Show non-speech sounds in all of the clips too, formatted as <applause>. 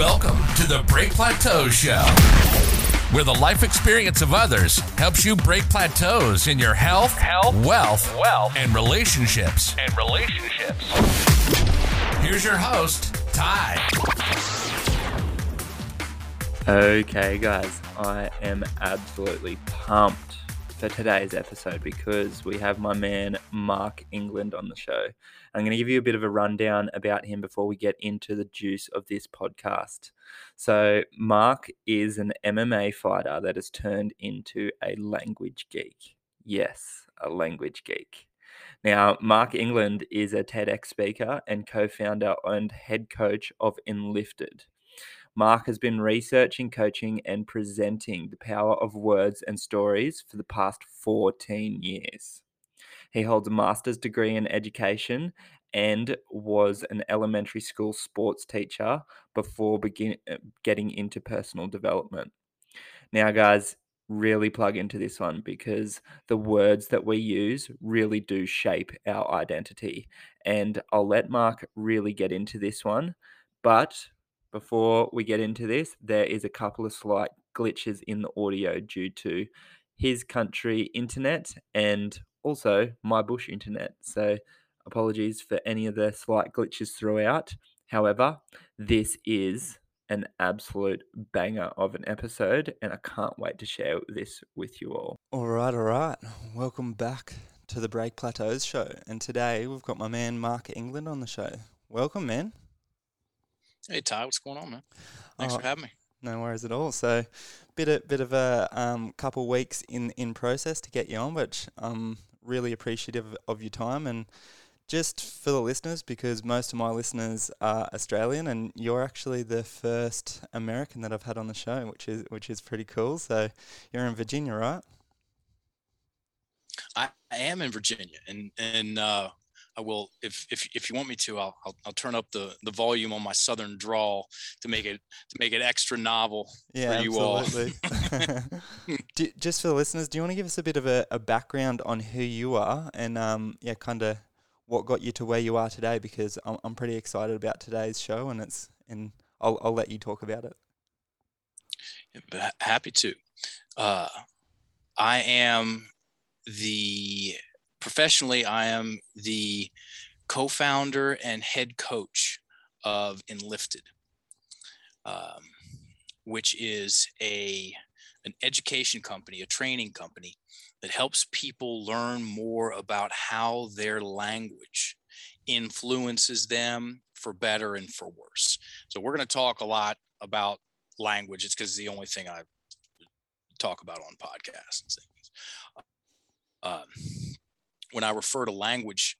Welcome to the Break Plateau Show, where the life experience of others helps you break plateaus in your health, health wealth, wealth, and relationships. And relationships. Here's your host, Ty. Okay, guys, I am absolutely pumped for today's episode because we have my man Mark England on the show. I'm going to give you a bit of a rundown about him before we get into the juice of this podcast. So, Mark is an MMA fighter that has turned into a language geek. Yes, a language geek. Now, Mark England is a TEDx speaker and co founder and head coach of Enlifted. Mark has been researching, coaching, and presenting the power of words and stories for the past 14 years. He holds a master's degree in education and was an elementary school sports teacher before begin, uh, getting into personal development. Now, guys, really plug into this one because the words that we use really do shape our identity. And I'll let Mark really get into this one. But before we get into this, there is a couple of slight glitches in the audio due to his country internet and also my bush internet. So apologies for any of the slight glitches throughout. However, this is an absolute banger of an episode, and I can't wait to share this with you all. All right, all right. Welcome back to the Break Plateaus show. And today we've got my man Mark England on the show. Welcome, man. Hey Ty, what's going on, man? Thanks Oh, for having me. No worries at all. So, bit of bit of a um, couple weeks in in process to get you on, which I'm really appreciative of your time and just for the listeners because most of my listeners are Australian and you're actually the first American that I've had on the show, which is which is pretty cool. So, you're in Virginia, right? I, I am in Virginia, and and uh, I will if if if you want me to, I'll, I'll I'll turn up the the volume on my southern drawl to make it to make it extra novel Yeah, for you all. do, <laughs> <laughs> just for the listeners, do you want to give us a bit of a, a background on who you are and um, yeah, kind of what got you to where you are today? Because I'm, I'm pretty excited about today's show, and it's and I'll I'll let you talk about it. Ha- Happy to. Uh, I am the professionally. I am the co-founder and head coach of Enlifted, um, which is a an education company, a training company that helps people learn more about how their language influences them for better and for worse. So we're going to talk a lot about language. It's because it's the only thing I talk about on podcasts and things. Um, when I refer to language,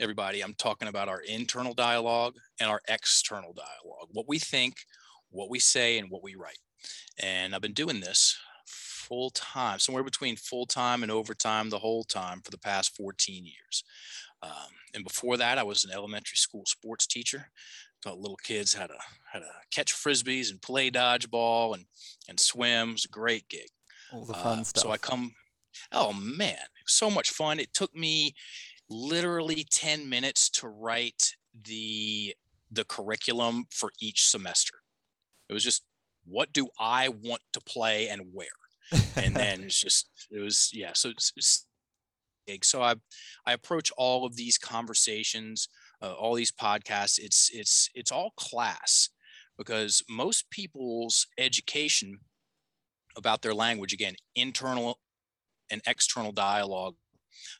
everybody, I'm talking about our internal dialogue and our external dialogue, what we think, what we say, and what we write. And I've been doing this full time, somewhere between full time and overtime, the whole time for the past 14 years. Um, and before that, I was an elementary school sports teacher. Taught little kids how to how to catch frisbees and play dodgeball and and swim. It was a great gig. All the fun Uh, stuff. So I come, oh man, so much fun. It took me literally 10 minutes to write the the curriculum for each semester. It was just what do I want to play and where? And <laughs> then it's just it was yeah, so it's, it's big. So I I approach all of these conversations, uh, all these podcasts, it's it's it's all class because most people's education about their language again internal and external dialogue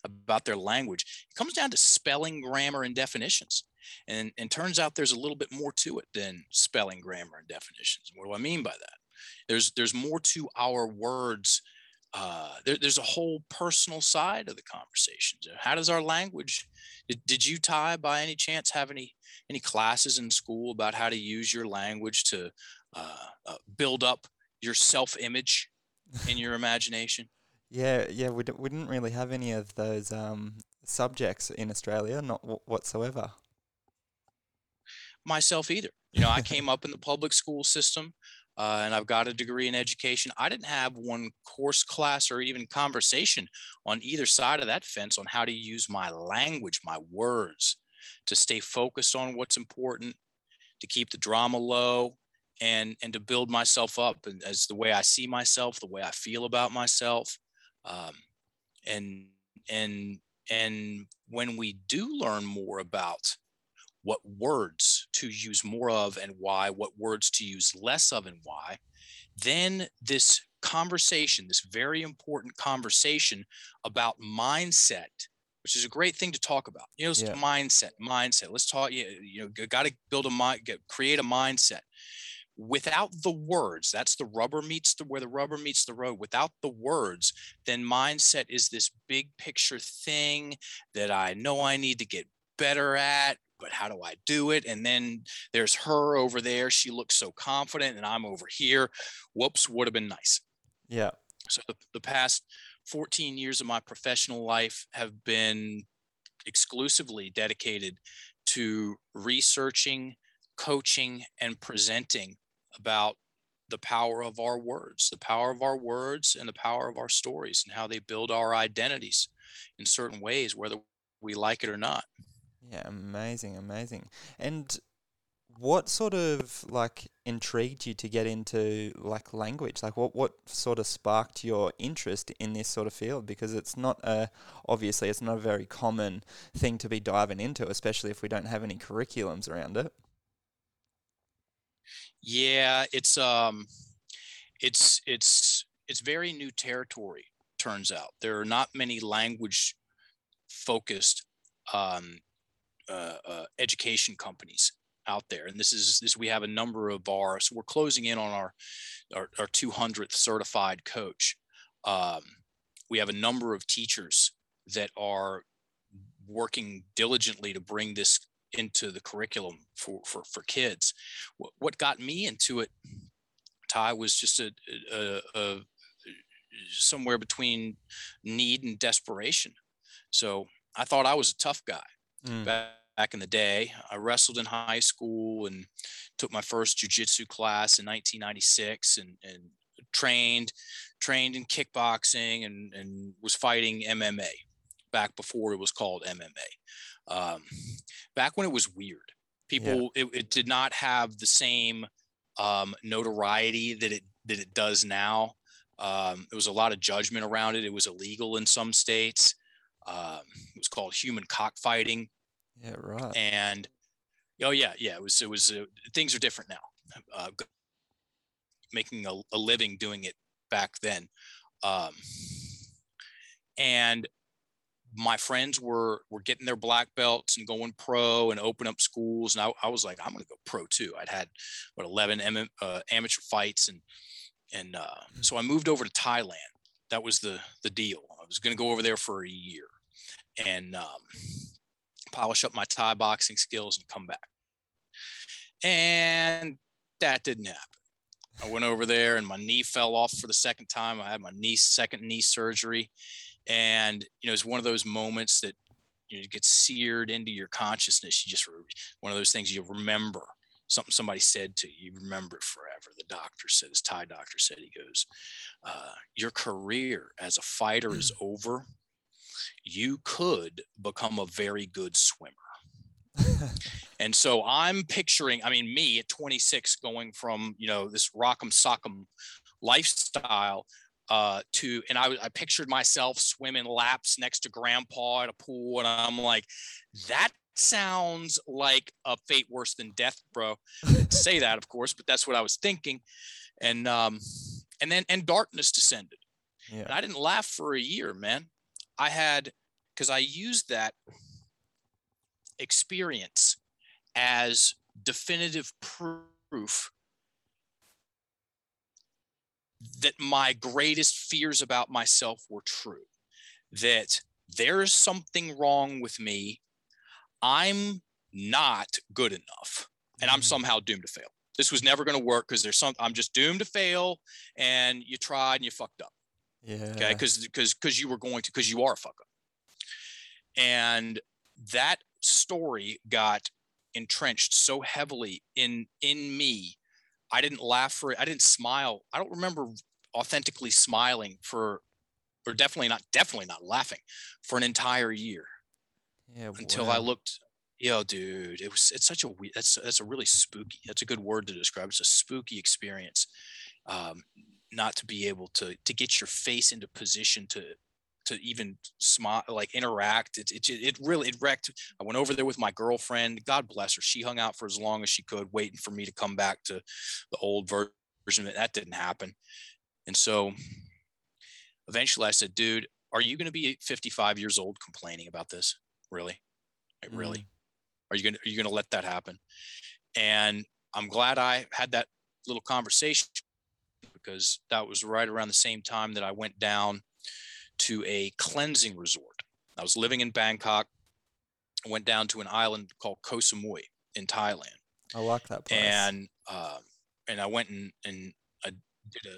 about their language. It comes down to spelling grammar and definitions. And and turns out there's a little bit more to it than spelling grammar and definitions. What do i mean by that? There's there's more to our words uh, there, there's a whole personal side of the conversations how does our language did, did you ty by any chance have any any classes in school about how to use your language to uh, uh, build up your self-image in your imagination yeah, yeah, we, d- we didn't really have any of those um, subjects in Australia, not w- whatsoever. myself either. You know i came up in the public school system uh, and i've got a degree in education. I didn't have one course class or even conversation on either side of that fence on how to use my language my words to stay focused on what's important to keep the drama low and and to build myself up and as the way I see myself, the way I feel about myself, um, and and and when we do learn more about what words to use more of and why, what words to use less of and why, then this conversation, this very important conversation about mindset, which is a great thing to talk about. You know, yeah. mindset, mindset. Let's talk. You, you know, got to build a mind, get, create a mindset. Without the words, that's the rubber meets the where the rubber meets the road. Without the words, then mindset is this big picture thing that I know I need to get better at but how do I do it? And then there's her over there. She looks so confident, and I'm over here. Whoops, would have been nice. Yeah. So the, the past 14 years of my professional life have been exclusively dedicated to researching, coaching, and presenting about the power of our words, the power of our words, and the power of our stories, and how they build our identities in certain ways, whether we like it or not. Yeah, amazing, amazing. And what sort of like intrigued you to get into like language? Like what what sort of sparked your interest in this sort of field? Because it's not a obviously it's not a very common thing to be diving into, especially if we don't have any curriculums around it. Yeah, it's um it's it's it's very new territory turns out. There are not many language focused um, uh, uh, education companies out there and this is this we have a number of our so we're closing in on our our, our 200th certified coach um, we have a number of teachers that are working diligently to bring this into the curriculum for for, for kids what, what got me into it ty was just a, a, a somewhere between need and desperation so i thought i was a tough guy mm. back, back in the day. I wrestled in high school and took my first jujitsu class in 1996 and, and trained trained in kickboxing and, and was fighting MMA back before it was called MMA. Um, back when it was weird, people yeah. it, it, did not have the same um, notoriety that it that it does now. Um, there was a lot of judgment around it. It was illegal in some states. Um, it was called human cockfighting. Yeah, right. And oh yeah, yeah, it was it was uh, things are different now. Uh, making a, a, living doing it back then, um, and my friends were were getting their black belts and going pro and open up schools, and I, I was like, I'm going to go pro too. I'd had what 11 M- uh, amateur fights, and and uh, mm. so I moved over to Thailand. That was the the deal. I was going to go over there for a year, and um, polish up my Thai boxing skills and come back. And that didn't happen. I went over there and my knee fell off for the second time. I had my knee second knee surgery. And you know, it's one of those moments that you know, get seared into your consciousness. You just one of those things you remember something somebody said to you, you remember it forever. The doctor said, this Thai doctor said, he goes, uh, your career as a fighter is over you could become a very good swimmer. <laughs> and so I'm picturing, I mean, me at 26 going from, you know, this rock'em sock'em lifestyle uh, to, and I, I pictured myself swimming laps next to grandpa at a pool. And I'm like, that sounds like a fate worse than death, bro. say that, of course, but that's what I was thinking. And, um, and then, and darkness descended. Yeah. And I didn't laugh for a year, man. I had, because I used that experience as definitive proof that my greatest fears about myself were true. That there's something wrong with me. I'm not good enough and I'm mm. somehow doomed to fail. This was never going to work because there's some, I'm just doomed to fail and you tried and you fucked up. Yeah. Okay. Because because because you were going to because you are a fuck up. And that story got entrenched so heavily in in me. I didn't laugh for it. I didn't smile. I don't remember authentically smiling for or definitely not definitely not laughing for an entire year. Yeah. Until wow. I looked yo, dude, it was it's such a we- that's that's a really spooky. That's a good word to describe. It's a spooky experience. Um, not to be able to to get your face into position to to even smile like interact it, it it really it wrecked i went over there with my girlfriend god bless her she hung out for as long as she could waiting for me to come back to the old version that didn't happen. And so eventually i said dude are you going to be 55 years old complaining about this? Really? Like, really? Mm. are you going to are you going to let that happen? And i'm glad i had that little conversation because that was right around the same time that i went down to a cleansing resort. I was living in bangkok went down to an island called koh samui in thailand. I like that place. and um, and I went and and I did a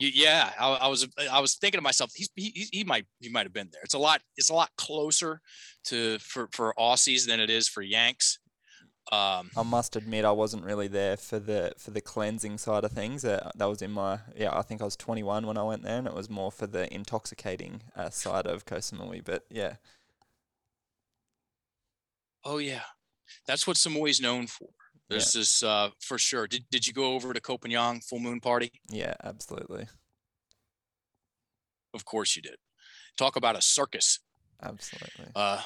yeah I, I was I was thinking to myself he's, he he- he might he might have been there. It's a lot it's a lot closer to for for Aussies than it is for Yanks um I must admit, I wasn't really there for the for the cleansing side of things. Uh, that was in my yeah. I think I was 21 when I went there, and it was more for the intoxicating uh, side of Koh Samui. But yeah, oh yeah that's what Samui's known for there's this uh for sure did, did you go over to Phangan full moon party yeah, absolutely, of course you did talk about a circus absolutely. uh,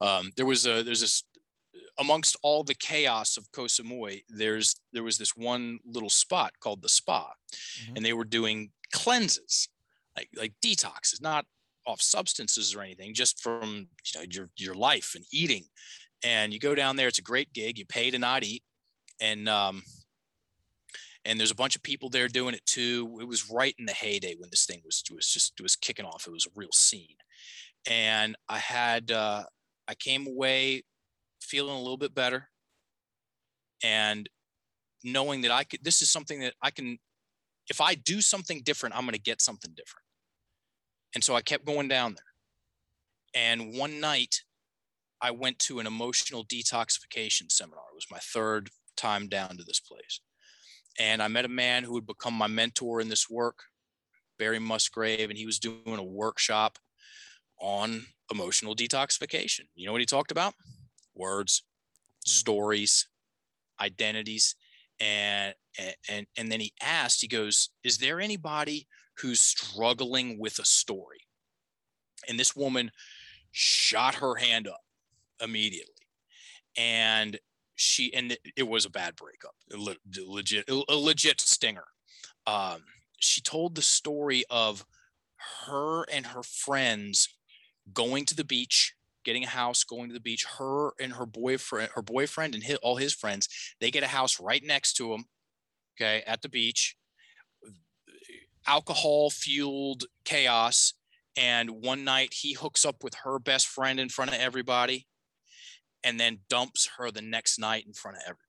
<laughs> um, there was a there's this amongst all the chaos of Koh Samui, there's there was this one little spot called the spa, Mhm. and they were doing cleanses, like like detoxes, not off substances or anything, just from you know your your life and eating. And you go down there, it's a great gig. You pay to not eat, and um, and there's a bunch of people there doing it too. It was right in the heyday when this thing was was just was kicking off. It was a real scene, and I had uh, I came away feeling a little bit better, and knowing that I could. This is something that I can. If I do something different, I'm going to get something different. And so I kept going down there. And one night, I went to an emotional detoxification seminar. It was my third time down to this place and I met a man who would become my mentor in this work, Barry Musgrave, and he was doing a workshop on emotional detoxification. You know what he talked about? Words, stories, identities, and and and then he asked, he goes, "Is there anybody who's struggling with a story?" And this woman shot her hand up immediately, and she and it- it was a bad breakup, a legit, a legit stinger. Um, she told the story of her and her friends going to the beach, getting a house, going to the beach. Her and her boyfriend, her boyfriend and his, all his friends, they get a house right next to him, Okay, at the beach, alcohol fueled chaos. And one night he hooks up with her best friend in front of everybody and then dumps her the next night in front of everybody.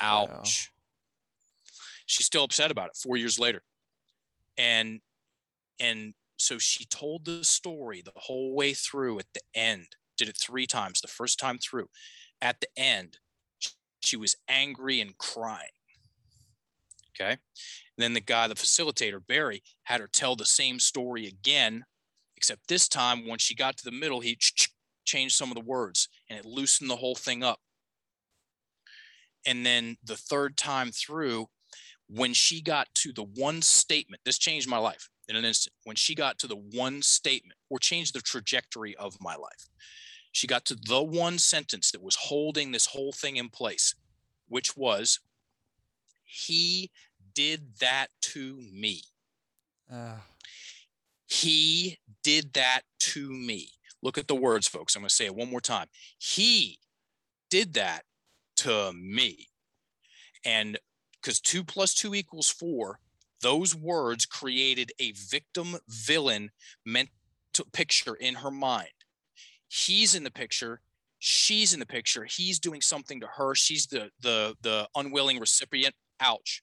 Wow. Ouch. She's still upset about it 4 years later. And and so she told the story the whole way through at the end. Did it 3 times. The first time through. At the end, she was angry and crying. Okay? And then the guy, the facilitator, Barry, had her tell the same story again, except this time when she got to the middle, he ch- ch- changed some of the words and it loosened the whole thing up. And then the third time through, when she got to the one statement, this changed my life in an instant. When she got to the one statement or changed the trajectory of my life, she got to the one sentence that was holding this whole thing in place, which was, He did that to me. Ah, He did that to me. Look at the words, folks. I'm going to say it one more time. He did that to me. And because two plus two equals four, those words created a victim villain mental picture in her mind. He's in the picture. She's in the picture. He's doing something to her. She's the the the unwilling recipient. Ouch.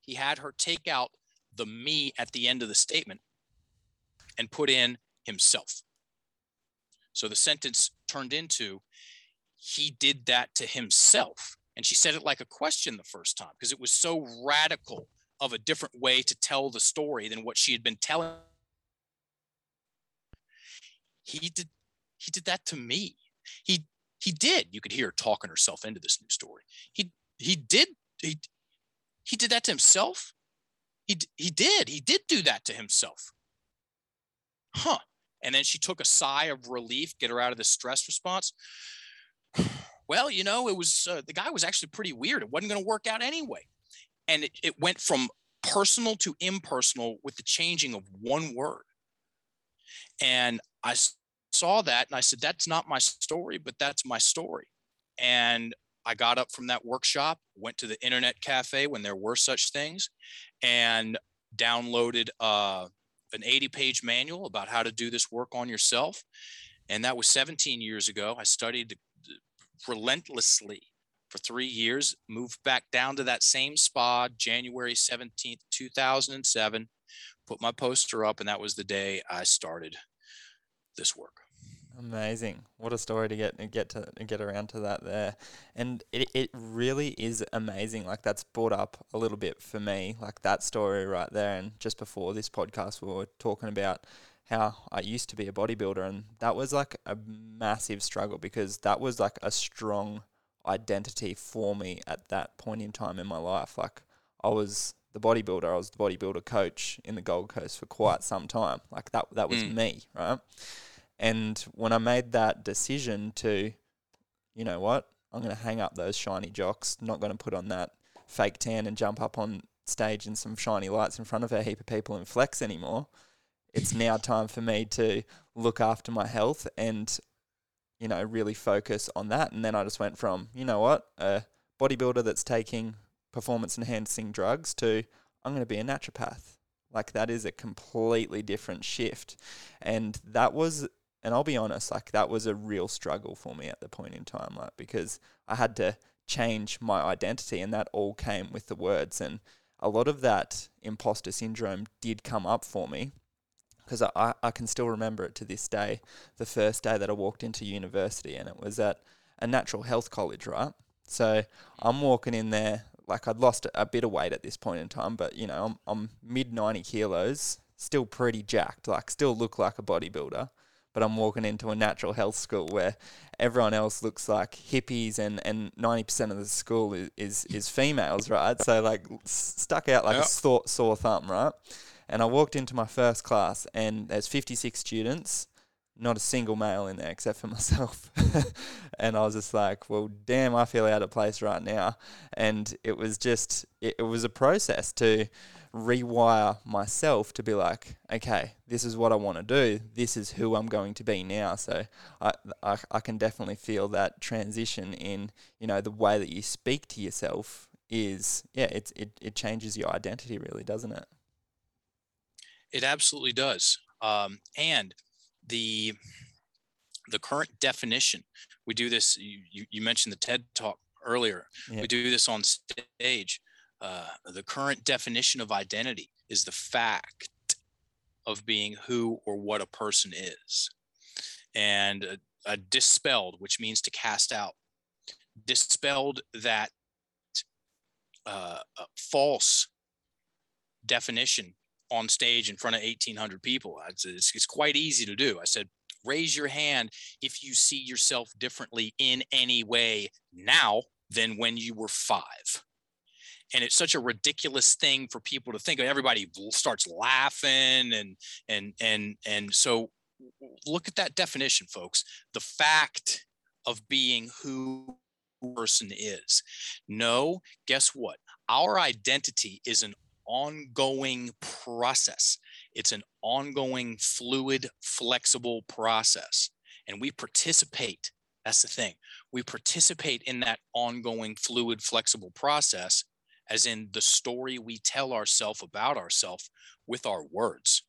He had her take out the me at the end of the statement and put in himself. So the sentence turned into, he did that to himself. And she said it like a question the first time because it was so radical of a different way to tell the story than what she had been telling. He did he did that to me. He he did. You could hear her talking herself into this new story. He he did he he did that to himself. He he did. He did do that to himself. Huh. And then she took a sigh of relief, get her out of the stress response. <sighs> Well, you know, it was uh, the guy was actually pretty weird. It wasn't going to work out anyway. And it, it went from personal to impersonal with the changing of one word. And I saw that and I said, that's not my story, but that's my story. And I got up from that workshop, went to the internet cafe when there were such things, and downloaded uh, an 80 page manual about how to do this work on yourself. And that was 17 years ago. I studied relentlessly for three years, moved back down to that same spa January 17th, 2007, put my poster up, and that was the day I started this work. Amazing! What a story to get get to get around to that there, and it it really is amazing. Like that's brought up a little bit for me, like that story right there. And just before this podcast, we were talking about how I used to be a bodybuilder, and that was like a massive struggle because that was like a strong identity for me at that point in time in my life. Like I was the bodybuilder, I was the bodybuilder coach in the Gold Coast for quite some time. Like that that was mm. me, right? And when I made that decision to, you know what, I'm going to hang up those shiny jocks, not going to put on that fake tan and jump up on stage in some shiny lights in front of a heap of people and flex anymore. It's now time for me to look after my health and, you know, really focus on that. And then I just went from, you know what, a bodybuilder that's taking performance enhancing drugs to I'm going to be a naturopath. Like that is a completely different shift. And that was and I'll be honest, like that was a real struggle for me at the point in time, like because I had to change my identity, and that all came with the words. And a lot of that imposter syndrome did come up for me because I, I can still remember it to this day. The first day that I walked into university, and it was at a natural health college, right? So I'm walking in there like I'd lost a bit of weight at this point in time, but you know I'm, I'm mid 90 kilos, still pretty jacked, like still look like a bodybuilder but I'm walking into a natural health school where everyone else looks like hippies and, and 90% of the school is, is, is females, right? So, like, stuck out like yep. a sore, sore thumb, right? And I walked into my first class, and there's 56 students, not a single male in there except for <laughs> myself. and I was just like, well, damn, I feel out of place right now. And it was just, it, it was a process to, rewire myself to be like, okay, this is what I want to do. This is who I'm going to be now. So I, I, I can definitely feel that transition in, you know, the way that you speak to yourself is, yeah, it's, it, it changes your identity really, doesn't it? It absolutely does. Um, and the, the current definition, we do this, you, you, mentioned the TED talk earlier. Yeah. We do this on stage uh, the current definition of identity is the fact of being who or what a person is. And a, a dispelled, which means to cast out, dispelled that uh, false definition on stage in front of 1800 people. It's, it's, it's, quite easy to do. I said, raise your hand if you see yourself differently in any way now than when you were five. And it's such a ridiculous thing for people to think of. Everybody starts laughing and and and and so look at that definition folks. The fact of being who person is. No guess what? Our identity is an ongoing process it's an ongoing fluid flexible process and we participate that's the thing we participate in that ongoing fluid flexible process as in the story we tell ourselves about ourselves with our words.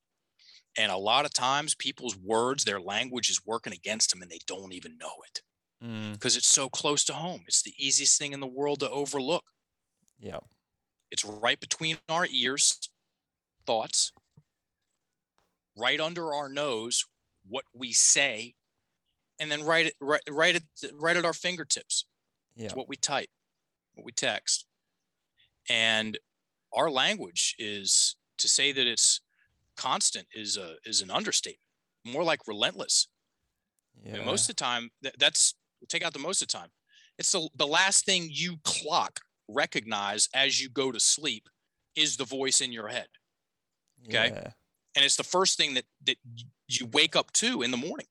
And a lot of times, people's words, their language is working against them and they don't even know it because mm. it's so close to home. It's the easiest thing in the world to overlook. Yeah. It's right between our ears, thoughts, right under our nose, what we say, and then right, right, right, at, right at our fingertips. Yeah. It's what we type, what we text. And our language is to say that it's constant is a is an understatement. More like relentless. I mean, most of the time, th- that's take out the most of the time. It's the, the last thing you clock recognize as you go to sleep is the voice in your head. Okay. Yeah. And it's the first thing that, that you wake up to in the morning.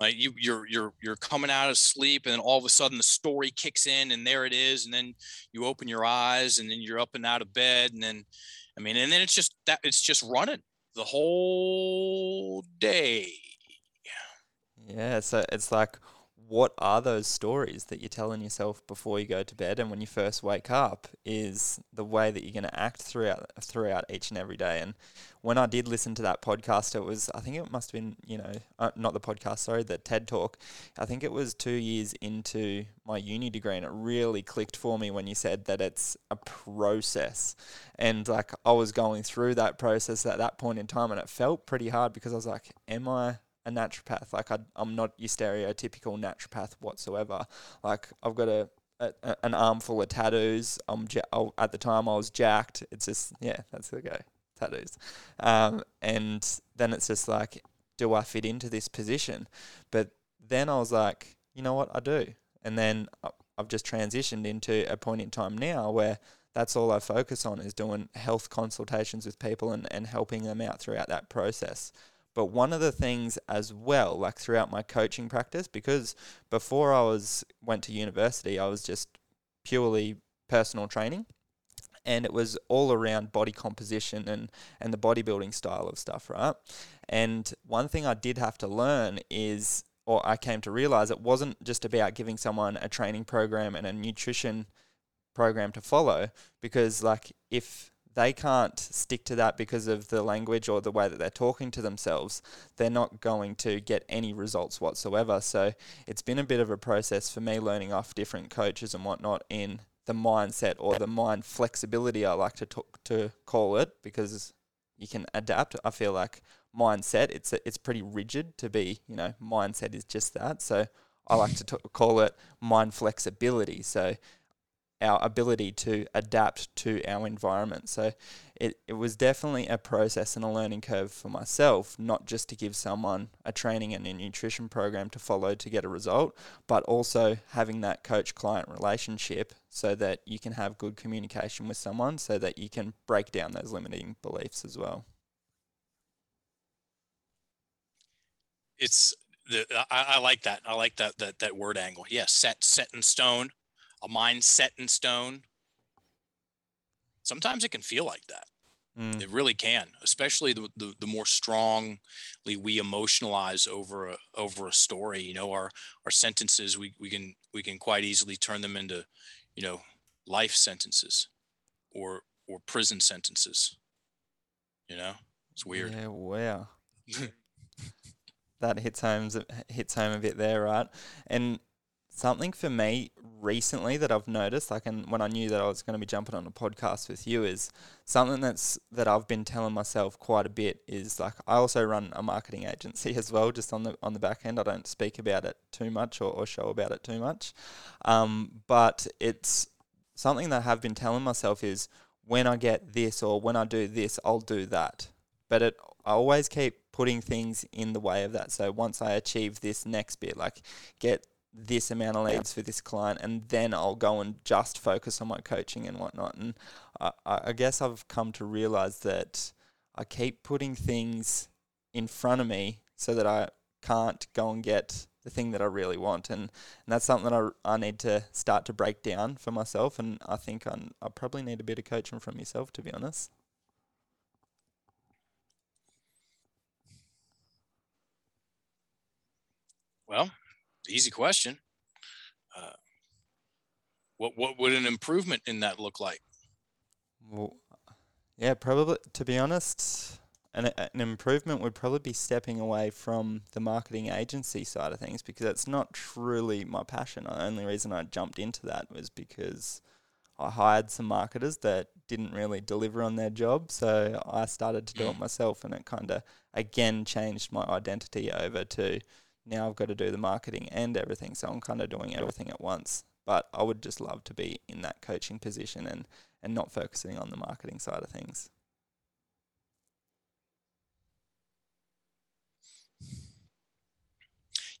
Like you, you're you're you're coming out of sleep, and then all of a sudden the story kicks in, and there it is, and then you open your eyes, and then you're up and out of bed, and then, I mean, and then it's just that it's just running the whole day. Yeah, so uh, it's like, what are those stories that you're telling yourself before you go to bed and when you first wake up? Is the way that you're going to act throughout throughout each and every day. And when I did listen to that podcast, it was I think it must have been you know uh, not the podcast, sorry, the TED talk. I think it was two years into my uni degree, and it really clicked for me when you said that it's a process. And like I was going through that process at that point in time, and it felt pretty hard because I was like, am I a naturopath. Like I, I'm not your stereotypical naturopath whatsoever. Like I've got a, a an armful of tattoos. I'm at the time I was jacked. It's just yeah, that's the go tattoos. Um, and then it's just like, do I fit into this position? But then I was like, you know what, I do. And then I've just transitioned into a point in time now where that's all I focus on is doing health consultations with people and, and helping them out throughout that process. But one of the things as well, like throughout my coaching practice, because before I was went to university, I was just purely personal training, and it was all around body composition and and the bodybuilding style of stuff, right? And one thing I did have to learn is, or I came to realize, it wasn't just about giving someone a training program and a nutrition program to follow, because like if they can't stick to that because of the language or the way that they're talking to themselves, they're not going to get any results whatsoever. So it's been a bit of a process for me learning off different coaches and whatnot in the mindset or the mind flexibility, I like to talk, to call it, because you can adapt. I feel like mindset it's it's pretty rigid to be you know mindset is just that. So I like to t- call it mind flexibility. So our ability to adapt to our environment. So it, it was definitely a process and a learning curve for myself, not just to give someone a training and a nutrition program to follow to get a result, but also having that coach client relationship so that you can have good communication with someone so that you can break down those limiting beliefs as well. It's the I, I like that. I like that that that word angle. Yes, set set in stone, a mind set in stone. Sometimes it can feel like that. Mm. It really can, especially the, the, the more strongly we emotionalize over a, over a story. You know, our our sentences we, we can we can quite easily turn them into, you know, life sentences, or or prison sentences. You know, it's weird. Yeah, wow. <laughs> that hits home hits home a bit there, right? And something for me recently that I've noticed, like, and when I knew that I was going to be jumping on a podcast with you, is something that's that I've been telling myself quite a bit is like I also run a marketing agency as well, just on the on the back end. I don't speak about it too much or, or show about it too much, um, but it's something that I have been telling myself is when I get this or when I do this, I'll do that. But it I always keep putting things in the way of that. So once I achieve this next bit, like get this amount of leads for this client, and then I'll go and just focus on my coaching and whatnot. And I, I guess I've come to realize that I keep putting things in front of me so that I can't go and get the thing that I really want. And, and that's something that I, I need to start to break down for myself. And I think I'm, I probably need a bit of coaching from yourself, to be honest. Well, easy question. Uh, what what would an improvement in that look like? Well, yeah, probably. To be honest, an an improvement would probably be stepping away from the marketing agency side of things because it's not truly my passion. The only reason I jumped into that was because I hired some marketers that didn't really deliver on their job, so I started to do it myself, and it kind of again changed my identity over to now I've got to do the marketing and everything, so I'm kind of doing everything at once. But I would just love to be in that coaching position and and not focusing on the marketing side of things.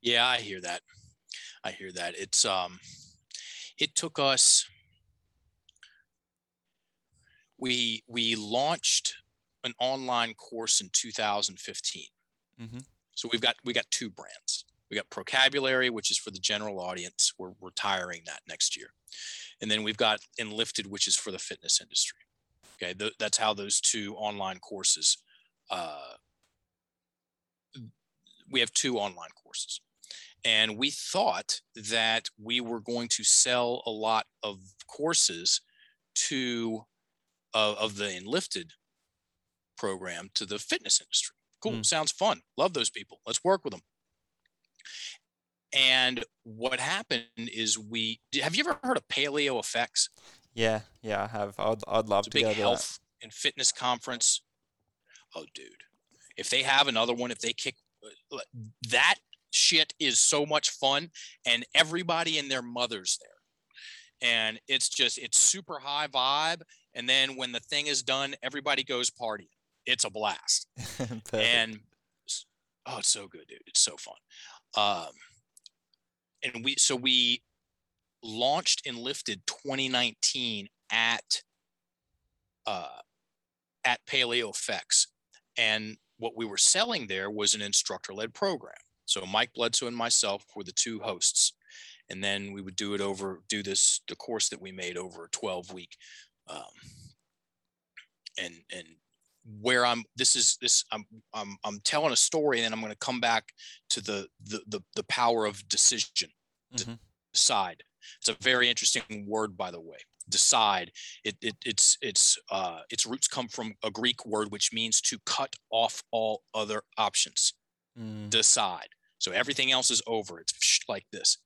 Yeah, I hear that. I hear that. It's um it took us we we launched an online course in 2015. Mm-hmm. So we've got we got two brands. We got Procabulary, which is for the general audience. We're retiring that next year, and then we've got Enlifted, which is for the fitness industry. Okay, th- that's how those two online courses. Uh, we have two online courses, and we thought that we were going to sell a lot of courses to uh, of the Enlifted program to the fitness industry. Cool, Mm. sounds fun. Love those people. Let's work with them. And what happened is we have you ever heard of PaleoFX? Yeah, yeah, I have. I'd, I'd love It's a to big go to that. health and fitness conference. Oh, dude. If they have another one, if they kick uh, that shit is so much fun and everybody and their mothers there. And it's just it's super high vibe. And then when the thing is done, everybody goes partying. It's a blast. <laughs> And oh it's so good dude. It's so fun. Um and we so we launched Enlifted 2019 at uh at PaleoFX. And what we were selling there was an instructor-led program. So mike bledsoe and myself were the two hosts. And then we would do it over do this the course that we made over a 12 week um, and and where I'm this is this I'm I'm I'm telling a story and then I'm going to come back to the the the, the power of decision Mhm. decide it's a very interesting word by the way decide it, it it's it's uh its roots come from a greek word which means to cut off all other options Mm, decide. So everything else is over. It's like this.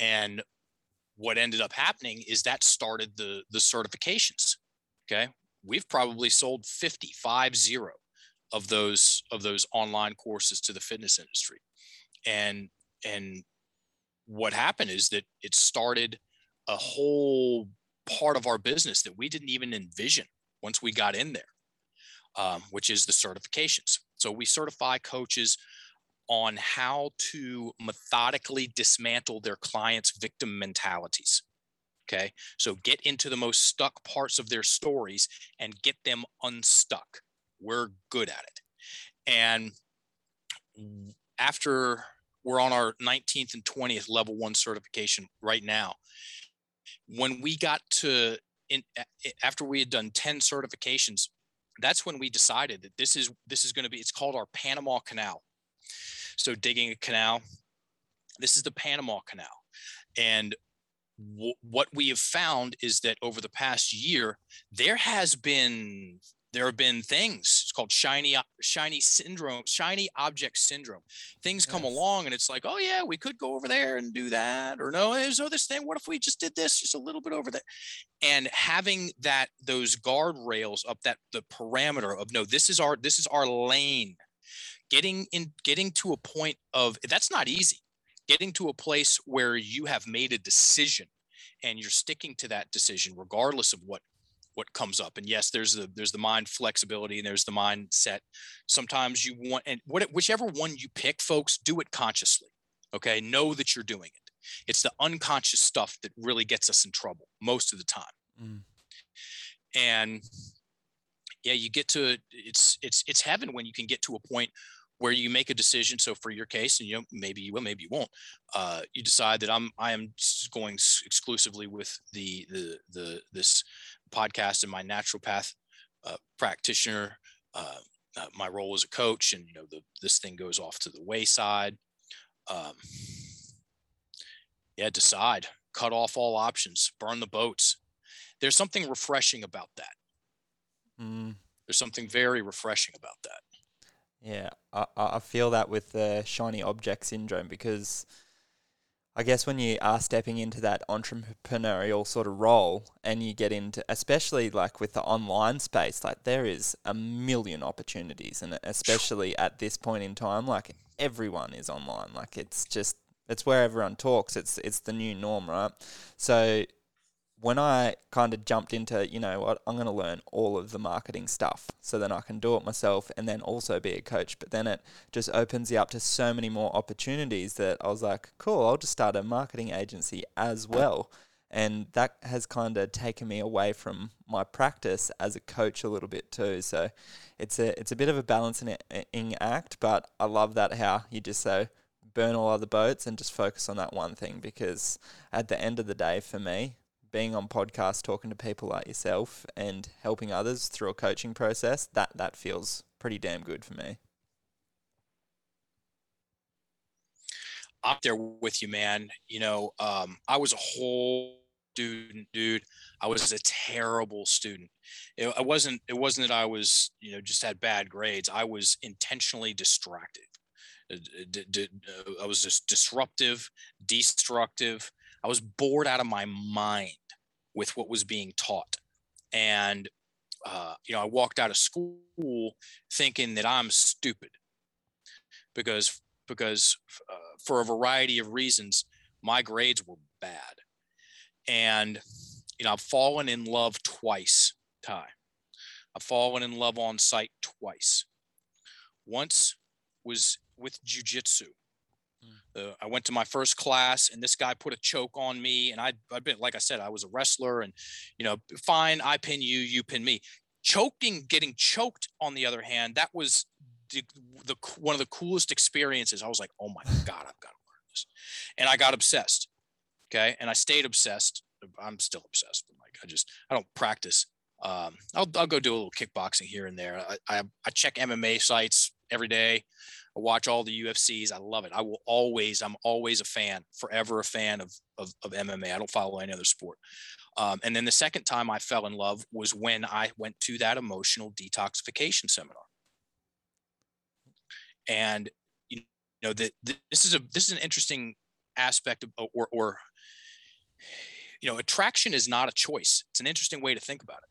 And what ended up happening is that started the the certifications. Okay. We've probably sold 50, five zero of those of those online courses to the fitness industry. And and what happened is that it started a whole part of our business that we didn't even envision once we got in there, um, which is the certifications. So we certify coaches on how to methodically dismantle their clients' victim mentalities. Okay. So get into the most stuck parts of their stories and get them unstuck. We're good at it. And after we're on our 19th and 20th level one certification right now, when we got to in after we had done 10 certifications, that's when we decided that this is this is going to be it's called our Panama Canal. So digging a canal, this is the Panama Canal. And w- what we have found is that over the past year, there has been there have been things it's called shiny shiny syndrome shiny object syndrome. Things come Yes. along and it's like oh yeah we could go over there and do that or no there's oh this thing what if we just did this just a little bit over there? And having that those guardrails up that the parameter of no this is our this is our lane getting in getting to a point of that's not easy getting to a place where you have made a decision and you're sticking to that decision regardless of what what comes up. And yes there's the there's the mind flexibility and there's the mindset. Sometimes you want and what whichever one you pick folks do it consciously okay? Know that you're doing it. It's the unconscious stuff that really gets us in trouble most of the time. Mm. and yeah you get to it's it's it's heaven when you can get to a point where you make a decision so for your case and you know maybe you will maybe you won't uh, you decide that i'm i am going exclusively with the the the this podcast and my naturopath uh, practitioner uh, uh, my role as a coach and you know the this thing goes off to the wayside um, yeah decide cut off all options burn the boats. There's something refreshing about that. Mm. there's something very refreshing about that Yeah, I, I feel that with the shiny object syndrome because I guess when you are stepping into that entrepreneurial sort of role and you get into, especially like with the online space, like there is a million opportunities, and especially at this point in time, like everyone is online. Like it's just it's where everyone talks. It's it's the new norm, right? So when I kind of jumped into, you know what, I'm going to learn all of the marketing stuff so then I can do it myself and then also be a coach. But then it just opens you up to so many more opportunities that I was like, cool, I'll just start a marketing agency as well. And that has kind of taken me away from my practice as a coach a little bit too. So it's a it's a bit of a balancing act, but I love that how you just so burn all other boats and just focus on that one thing because at the end of the day for me being on podcasts, talking to people like yourself, and helping others through a coaching process, that that feels pretty damn good for me. I'm there with you, man. You know, um, I was a whole student, dude. I was a terrible student. It, wasn't. It wasn't that I was, you know, just had bad grades. I was intentionally distracted. Uh, I was just disruptive, destructive. I was bored out of my mind with what was being taught. And, uh, you know, I walked out of school thinking that I'm stupid because, because uh, for a variety of reasons, my grades were bad. And, you know, I've fallen in love twice, Ty. I've fallen in love on sight twice. Once was with jujitsu. Uh, I went to my first class, and this guy put a choke on me, and I, I've been like I said, I was a wrestler, and you know, fine, I pin you, you pin me. Choking, getting choked, on the other hand, that was the, the one of the coolest experiences. I was like, oh my god, I've got to learn this, and I got obsessed. Okay, and I stayed obsessed. I'm still obsessed. Like I just I don't practice. Um, I'll I'll go do a little kickboxing here and there. I, I, I check MMA sites every day. I watch all the UFCs. I love it. I will always, I'm always a fan, forever a fan of, of, of MMA. I don't follow any other sport. Um, and then the second time I fell in love was when I went to that emotional detoxification seminar. And you know that this is a this is an interesting aspect of or or you know attraction is not a choice. It's an interesting way to think about it.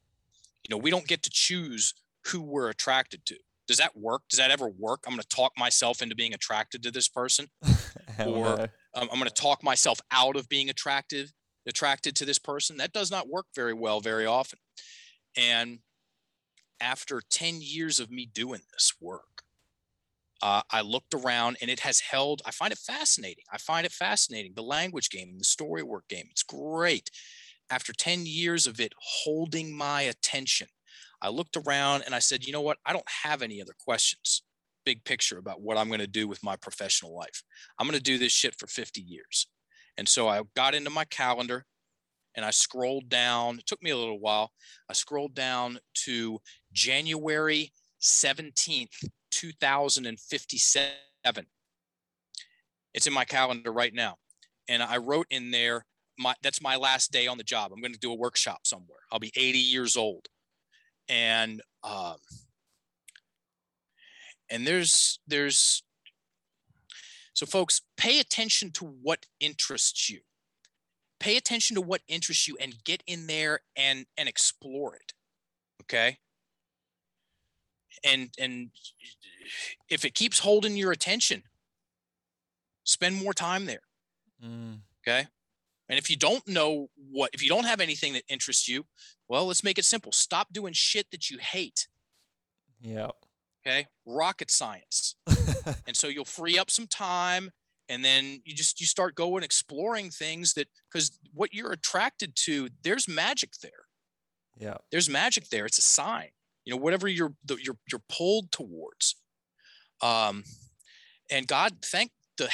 You know we don't get to choose who we're attracted to does that work? Does that ever work? I'm going to talk myself into being attracted to this person, <laughs> or um, I'm going to talk myself out of being attractive, attracted to this person. That does not work very well very often. And after 10 years of me doing this work, uh, I looked around and it has held. I find it fascinating. I find it fascinating. The language game, the story work game, it's great. After 10 years of it holding my attention, I looked around and I said, you know what? I don't have any other questions, big picture about what I'm going to do with my professional life. I'm going to do this shit for 50 years. And so I got into my calendar and I scrolled down. It took me a little while. I scrolled down to January 17th, 2057. It's in my calendar right now. And I wrote in there, my, that's my last day on the job. I'm going to do a workshop somewhere. I'll be 80 years old and um, and there's there's so folks pay attention to what interests you. Pay attention to what interests you and get in there and and explore it okay? And and if it keeps holding your attention spend more time there mm. okay? And if you don't know what, if you don't have anything that interests you, well, let's make it simple. Stop doing shit that you hate. Yeah. Okay. Rocket science. <laughs> and so you'll free up some time and then you just you start going exploring things that because what you're attracted to there's magic there yeah there's magic there it's a sign you know whatever you're you're you're pulled towards um and god thank the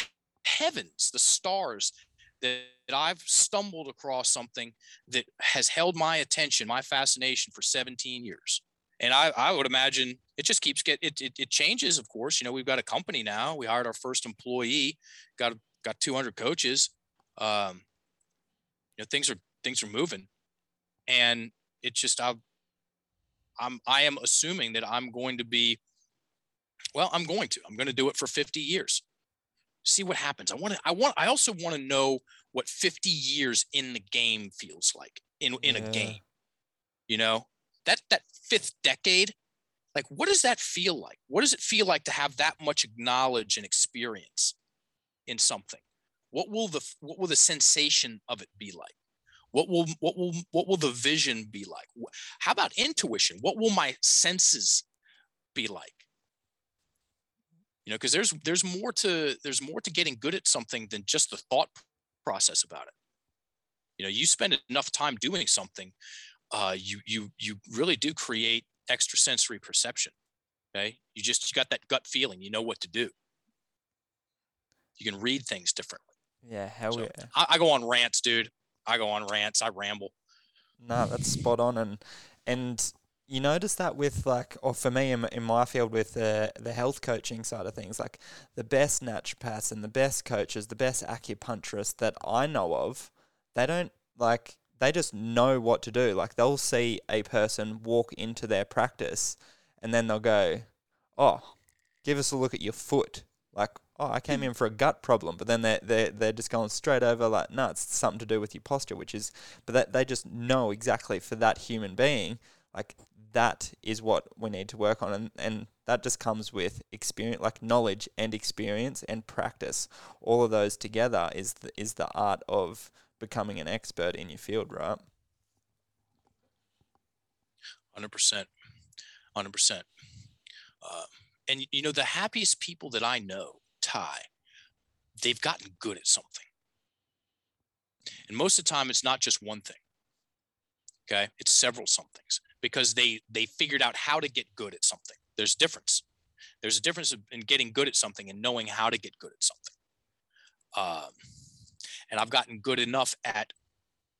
heavens the stars that I've stumbled across something that has held my attention, my fascination for 17 years. And I, I would imagine it just keeps get it, it, it changes, of course. You know, we've got a company now. We hired our first employee, got got 200 coaches. Um, you know, things are things are moving, and it's just I, I'm I am assuming that I'm going to be. Well, I'm going to. I'm going to do it for 50 years see what happens. I want to, I want, I also want to know what 50 years in the game feels like in, in yeah. a game, you know, that, that fifth decade, like, what does that feel like? What does it feel like to have that much knowledge and experience in something? What will the, what will the sensation of it be like? What will what will what will the vision be like? How about intuition? What will my senses be like? You know, because there's there's more to there's more to getting good at something than just the thought process about it. You know, you spend enough time doing something, uh, you you you really do create extrasensory perception. Okay, you just you got that gut feeling. You know what to do. You can read things differently. Yeah, hell So, yeah. I, I go on rants, dude. I go on rants. I ramble. No, that's spot on, and and you notice that with like, or for me in, in my field with the the health coaching side of things, like the best naturopaths and the best coaches, the best acupuncturists that I know of, they don't like they just know what to do. Like they'll see a person walk into their practice, and then they'll go, "Oh, give us a look at your foot." Like, oh, I came in for a gut problem, but then they're, they're, they're just going straight over like, no, it's something to do with your posture, which is, but that they just know exactly for that human being, like that is what we need to work on. And, and that just comes with experience, like knowledge and experience and practice. All of those together is the, is the art of becoming an expert in your field, right? Hundred percent. Hundred percent. Uh, And you know, the happiest people that I know, Ty, they've gotten good at something. And most of the time, it's not just one thing. Okay, it's several somethings because they they figured out how to get good at something. There's a difference. There's a difference in getting good at something and knowing how to get good at something. Um, and I've gotten good enough at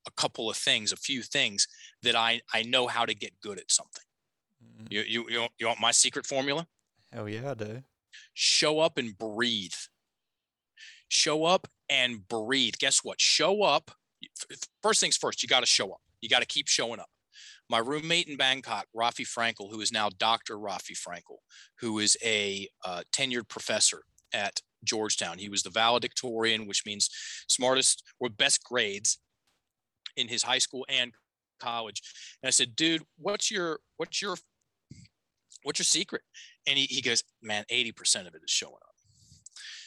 a couple of things, a few things that I I know how to get good at something. Mm, You you you want, you want my secret formula? Hell yeah, I do. show up and breathe. Show up and breathe. Guess what? Show up. First things first, you got to show up. You got to keep showing up. My roommate in Bangkok, Rafi Frankel, who is now Dr. Rafi Frankel, who is a uh, tenured professor at Georgetown. He was the valedictorian, which means smartest or best grades in his high school and college. And I said, dude, what's your what's your what's your secret? And he, he goes, man, 80% of it is showing up.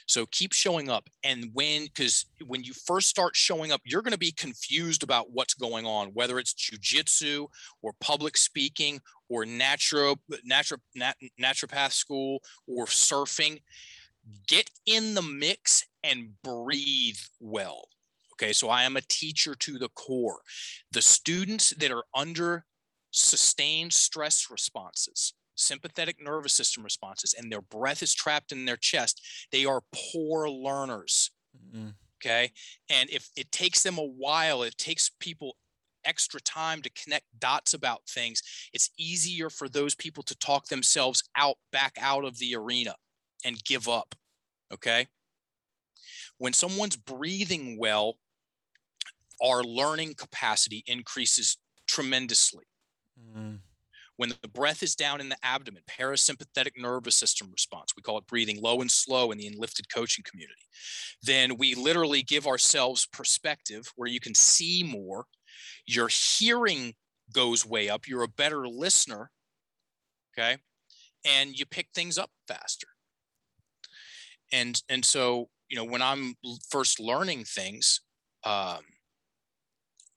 So keep showing up. And when, because when you first start showing up, you're going to be confused about what's going on, whether it's jujitsu or public speaking or naturo, naturo, nat, naturopath school or surfing. Get in the mix and breathe well. Okay. So I am a teacher to the core. The students that are under sustained stress responses, sympathetic nervous system responses, and their breath is trapped in their chest, they are poor learners. Mm, Okay. And if it takes them a while, it takes people extra time to connect dots about things, it's easier for those people to talk themselves out back out of the arena and give up. Okay. When someone's breathing well, our learning capacity increases tremendously mm, when the breath is down in the abdomen, parasympathetic nervous system response, we call it breathing low and slow in the enlifted coaching community, then we literally give ourselves perspective where you can see more. Your hearing goes way up. You're a better listener. Okay. And you pick things up faster. And, and so, you know, when I'm first learning things, um,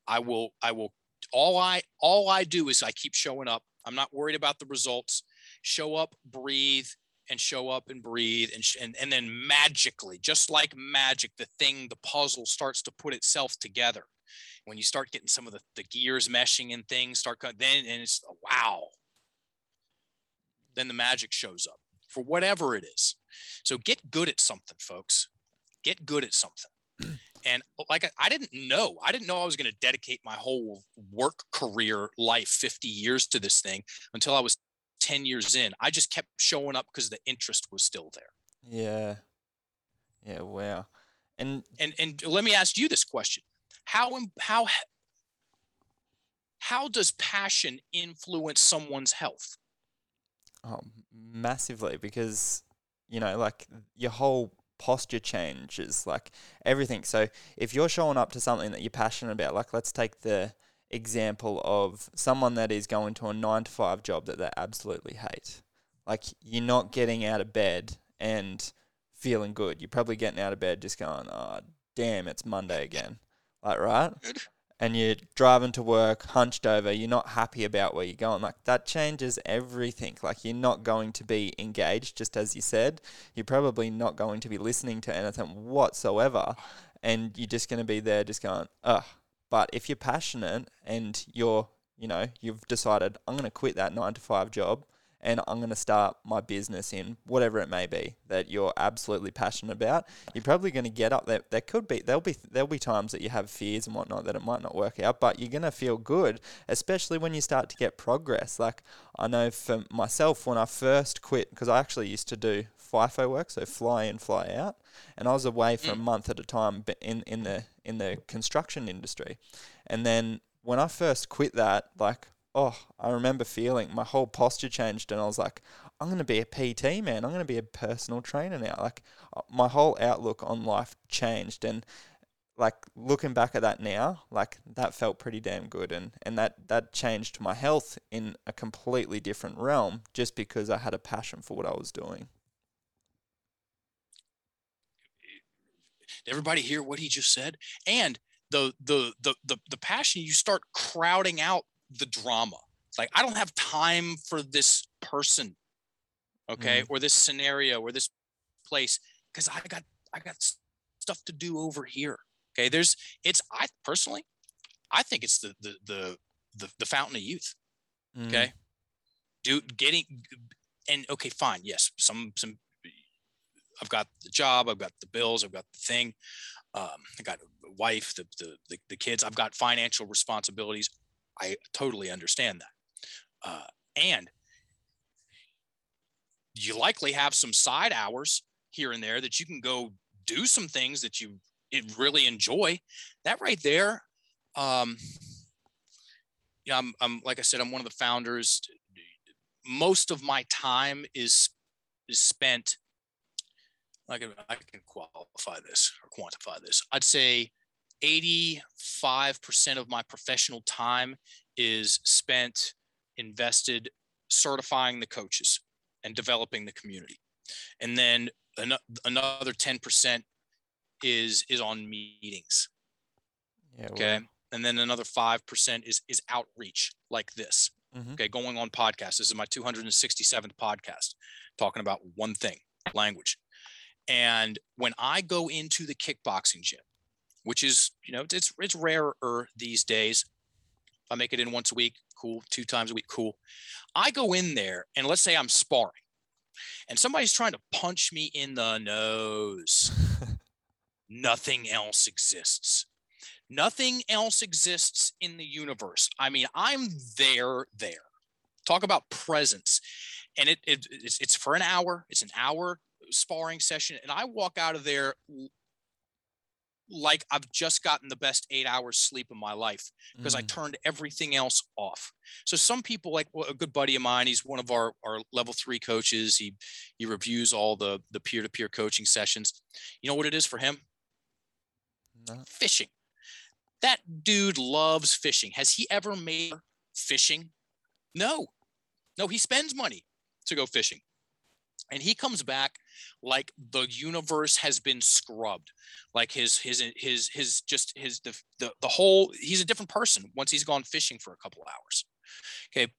I will, I will all I all I do is I keep showing up. I'm not worried about the results. Show up, breathe, and show up and breathe, and sh- and and then magically, just like magic, the thing, the puzzle starts to put itself together. When you start getting some of the, the gears meshing and things start then and it's wow. Then the magic shows up for whatever it is. So get good at something, folks. Get good at something. And like I, I didn't know, I didn't know I was going to dedicate my whole work career life, 50 years to this thing until I was 10 years in. I just kept showing up because the interest was still there. yeah. Yeah, wow. And And and let me ask you this question: How how how does passion influence someone's health? Oh, massively because you know, like your whole posture changes, like everything. So if you're showing up to something that you're passionate about, like let's take the example of someone that is going to a nine to five job that they absolutely hate. Like you're not getting out of bed and feeling good. You're probably getting out of bed just going, oh damn, it's Monday again. Like right? And you're driving to work hunched over, you're not happy about where you're going. Like that changes everything. Like you're not going to be engaged, just as you said. You're probably not going to be listening to anything whatsoever. And you're just going to be there just going, ugh. But if you're passionate and you're, you know, you've decided, I'm going to quit that nine to five job and I'm going to start my business in whatever it may be that you're absolutely passionate about. You're probably going to get up there. There could be there'll be there'll be times that you have fears and whatnot that it might not work out, but you're going to feel good, especially when you start to get progress. Like I know for myself when I first quit because I actually used to do FIFO work, so fly in, fly out, and I was away for a mm. month at a time in in the in the construction industry, and then when I first quit that, like oh, I remember feeling my whole posture changed, and I was like, I'm going to be a PT man. I'm going to be a personal trainer now. Like uh, my whole outlook on life changed, and like looking back at that now, like that felt pretty damn good, and and that that changed my health in a completely different realm just because I had a passion for what I was doing. everybody hear what he just said? And the the the the, the passion you start crowding out the drama. It's like I don't have time for this person, okay, mm-hmm. or this scenario or this place because I got I got stuff to do over here. Okay, there's it's I personally, I think it's the the the the, the fountain of youth. Mm-hmm. Okay, do getting and okay, fine, yes, some some. I've got the job, I've got the bills, I've got the thing. Um, I got a wife, the, the, the the kids. I've got financial responsibilities. I totally understand that. Uh, and you likely have some side hours here and there that you can go do some things that you really enjoy. That right there, um, yeah, I'm, I'm like I said, I'm one of the founders. Most of my time is is spent. I can I can qualify this or quantify this. I'd say 85% of my professional time is spent invested certifying the coaches and developing the community. And then an- another 10% is is on meetings. Yeah, okay. Well. And then another 5% is is outreach like this. Mm-hmm. Okay, going on podcasts. This is my 267th podcast talking about one thing, language. And when I go into the kickboxing gym, which is you know it's it's rarer these days. I make it in once a week, cool. Two times a week, cool. I go in there and let's say I'm sparring, and somebody's trying to punch me in the nose. <laughs> Nothing else exists. Nothing else exists in the universe. I mean, I'm there, there. Talk about presence. And it, it it's, it's for an hour. It's an hour sparring session. And I walk out of there like I've just gotten the best eight hours sleep of my life because mm. I turned everything else off. So some people like well, a good buddy of mine, he's one of our, our level three coaches. He he reviews all the the peer to peer coaching sessions. You know what it is for him? No. Fishing. That dude loves fishing. Has he ever made fishing? No. No, he spends money to go fishing. And he comes back like the universe has been scrubbed. Like his his his his just his the, the the whole he's a different person once he's gone fishing for a couple hours. Okay.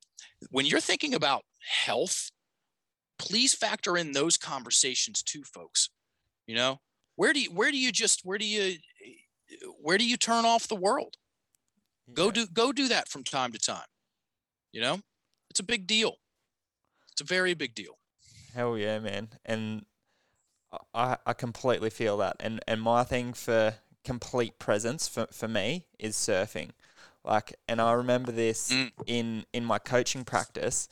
When you're thinking about health please factor in those conversations too folks. You know where do you where do you just where do you where do you turn off the world? Go do go do that from time to time. You know it's a big deal. It's a very big deal hell yeah man and I, I completely feel that. And, and my thing for complete presence for, for me is surfing. Like, and I remember this mm. in, in my coaching practice.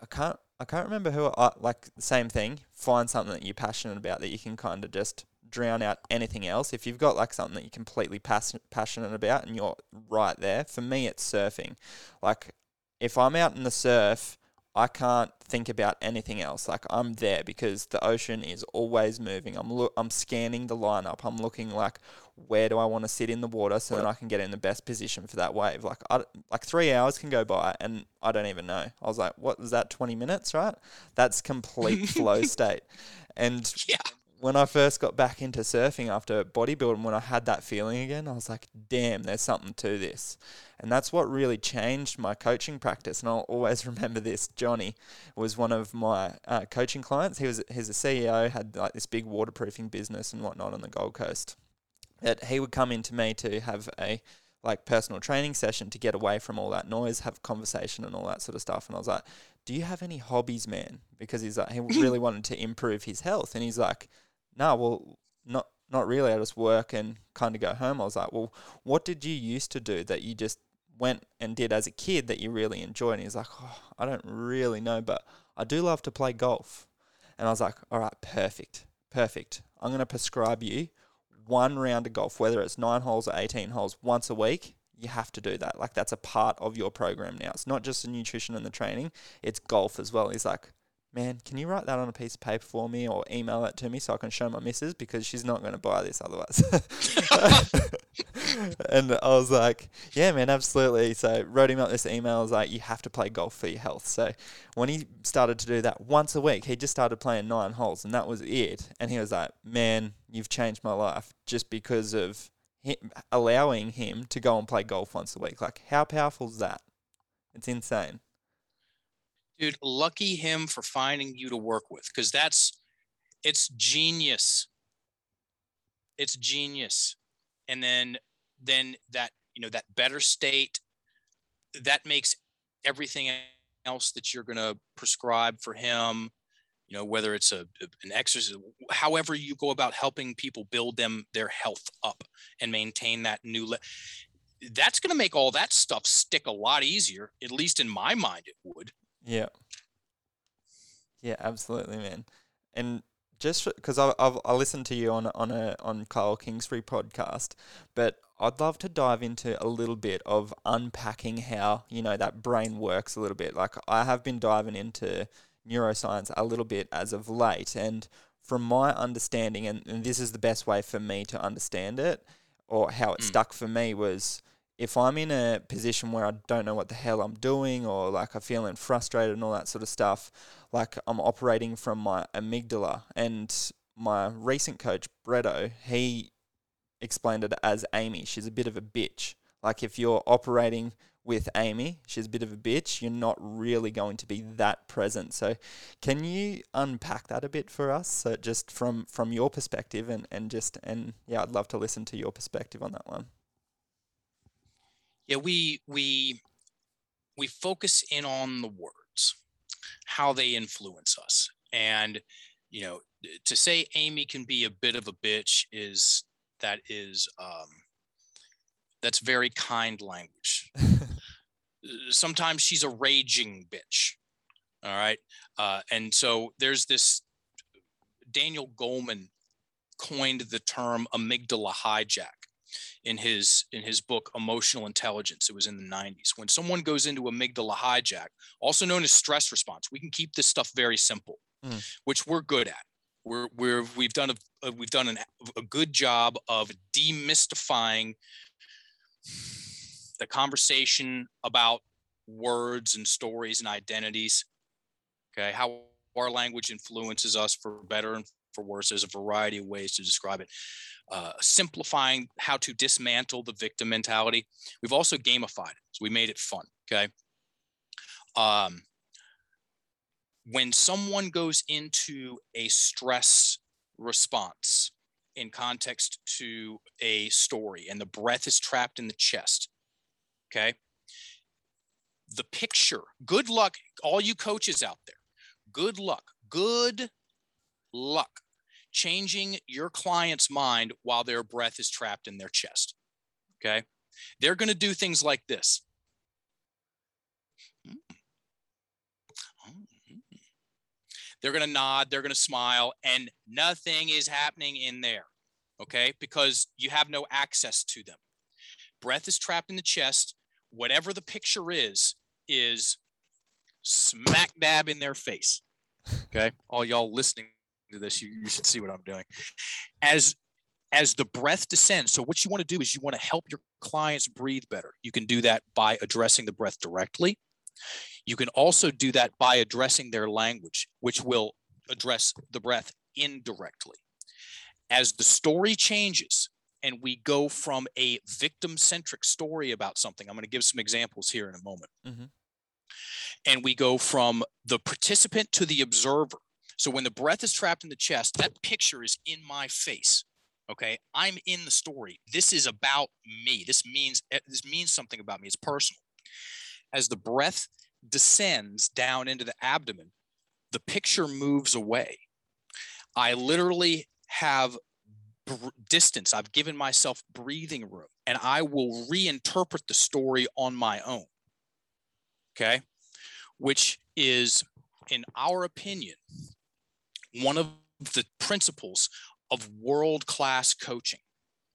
I can't, I can't remember who, I, like, same thing. Find something that you're passionate about that you can kind of just drown out anything else. If you've got like something that you're completely pass- passionate about and you're right there, for me, it's surfing. Like, if I'm out in the surf I can't think about anything else. Like I'm there because the ocean is always moving. I'm lo- I'm scanning the lineup. I'm looking like where do I want to sit in the water so that I can get in the best position for that wave. Like I, like three hours can go by and I don't even know. I was like, what was that? Twenty minutes, right? That's complete <laughs> flow state. And yeah. When I first got back into surfing after bodybuilding, when I had that feeling again, I was like, damn, there's something to this. And that's what really changed my coaching practice. And I'll always <laughs> remember this. Johnny was one of my uh, coaching clients. He was he's a CEO, had like this big waterproofing business and whatnot on the Gold Coast. That he would come into me to have a like personal training session to get away from all that noise, have conversation and all that sort of stuff. And I was like, "Do you have any hobbies, man?" Because he's like, he <laughs> really wanted to improve his health, and he's like, "No, well, not not really. I just work and kind of go home." I was like, "Well, what did you used to do that you just went and did as a kid that you really enjoyed?" And he's like, oh, "I don't really know, but I do love to play golf." And I was like, "All right, perfect, perfect. I'm going to prescribe you." one round of golf, whether it's nine holes or 18 holes, once a week, you have to do that. Like that's a part of your program now. It's not just the nutrition and the training, it's golf as well. He's like, man, can you write that on a piece of paper for me or email it to me so I can show my missus because she's not going to buy this otherwise. <laughs> <laughs> and I was like, yeah, man, absolutely. So wrote him up this email. I was like, you have to play golf for your health. So when he started to do that once a week, he just started playing nine holes and that was it. And he was like, man, you've changed my life just because of him, allowing him to go and play golf once a week. Like, how powerful is that? It's insane dude lucky him for finding you to work with because that's it's genius. It's genius. And then then that you know that better state that makes everything else that you're going to prescribe for him you know whether it's a an exercise however you go about helping people build them their health up and maintain that new le- that's going to make all that stuff stick a lot easier at least in my mind it would yeah. Yeah, absolutely, man. And just because I've, I've I listened to you on on a on Kyle Kingsbury podcast, but I'd love to dive into a little bit of unpacking how you know that brain works a little bit. Like I have been diving into neuroscience a little bit as of late, and from my understanding, and, and this is the best way for me to understand it, or how it mm. stuck for me was if I'm in a position where I don't know what the hell I'm doing or like I'm feeling frustrated and all that sort of stuff, like I'm operating from my amygdala. And my recent coach, Bretto, he explained it as Amy. She's a bit of a bitch. Like if you're operating with Amy, she's a bit of a bitch, you're not really going to be that present. So can you unpack that a bit for us? So just from from your perspective and, and just and yeah, I'd love to listen to your perspective on that one yeah we we we focus in on the words how they influence us. And you know to say amy can be a bit of a bitch is that is um that's very kind language. <laughs> Sometimes she's a raging bitch all right? Uh, and so there's this daniel goleman coined the term amygdala hijack in his in his book emotional intelligence. It was in the 90s when someone goes into amygdala hijack also known as stress response we can keep this stuff very simple mm. which we're good at. We're, we're we've done a, we've done an, a good job of demystifying the conversation about words and stories and identities. Okay how our language influences us for better and for worse there's a variety of ways to describe it uh, simplifying how to dismantle the victim mentality. We've also gamified it. So we made it fun. Okay. Um, when someone goes into a stress response in context to a story and the breath is trapped in the chest, okay, the picture, good luck, all you coaches out there, good luck, good luck changing your client's mind while their breath is trapped in their chest. Okay. They're going to do things like this. They're going to nod, they're going to smile, and nothing is happening in there. Okay. Because you have no access to them. Breath is trapped in the chest. Whatever the picture is, is smack dab in their face. Okay. All y'all listening to this, you, you should see what I'm doing. As as the breath descends, so what you want to do is you want to help your clients breathe better. You can do that by addressing the breath directly. You can also do that by addressing their language, which will address the breath indirectly. As the story changes and we go from a victim centric story about something, I'm going to give some examples here in a moment. Mhm. And we go from the participant to the observer. So when the breath is trapped in the chest, that picture is in my face. Okay, I'm in the story. This is about me. This means eh, this means something about me. It's personal. As the breath descends down into the abdomen, the picture moves away. I literally have distance. I've given myself breathing room, and I will reinterpret the story on my own. Okay, which is, in our opinion, one of the principles of world class coaching.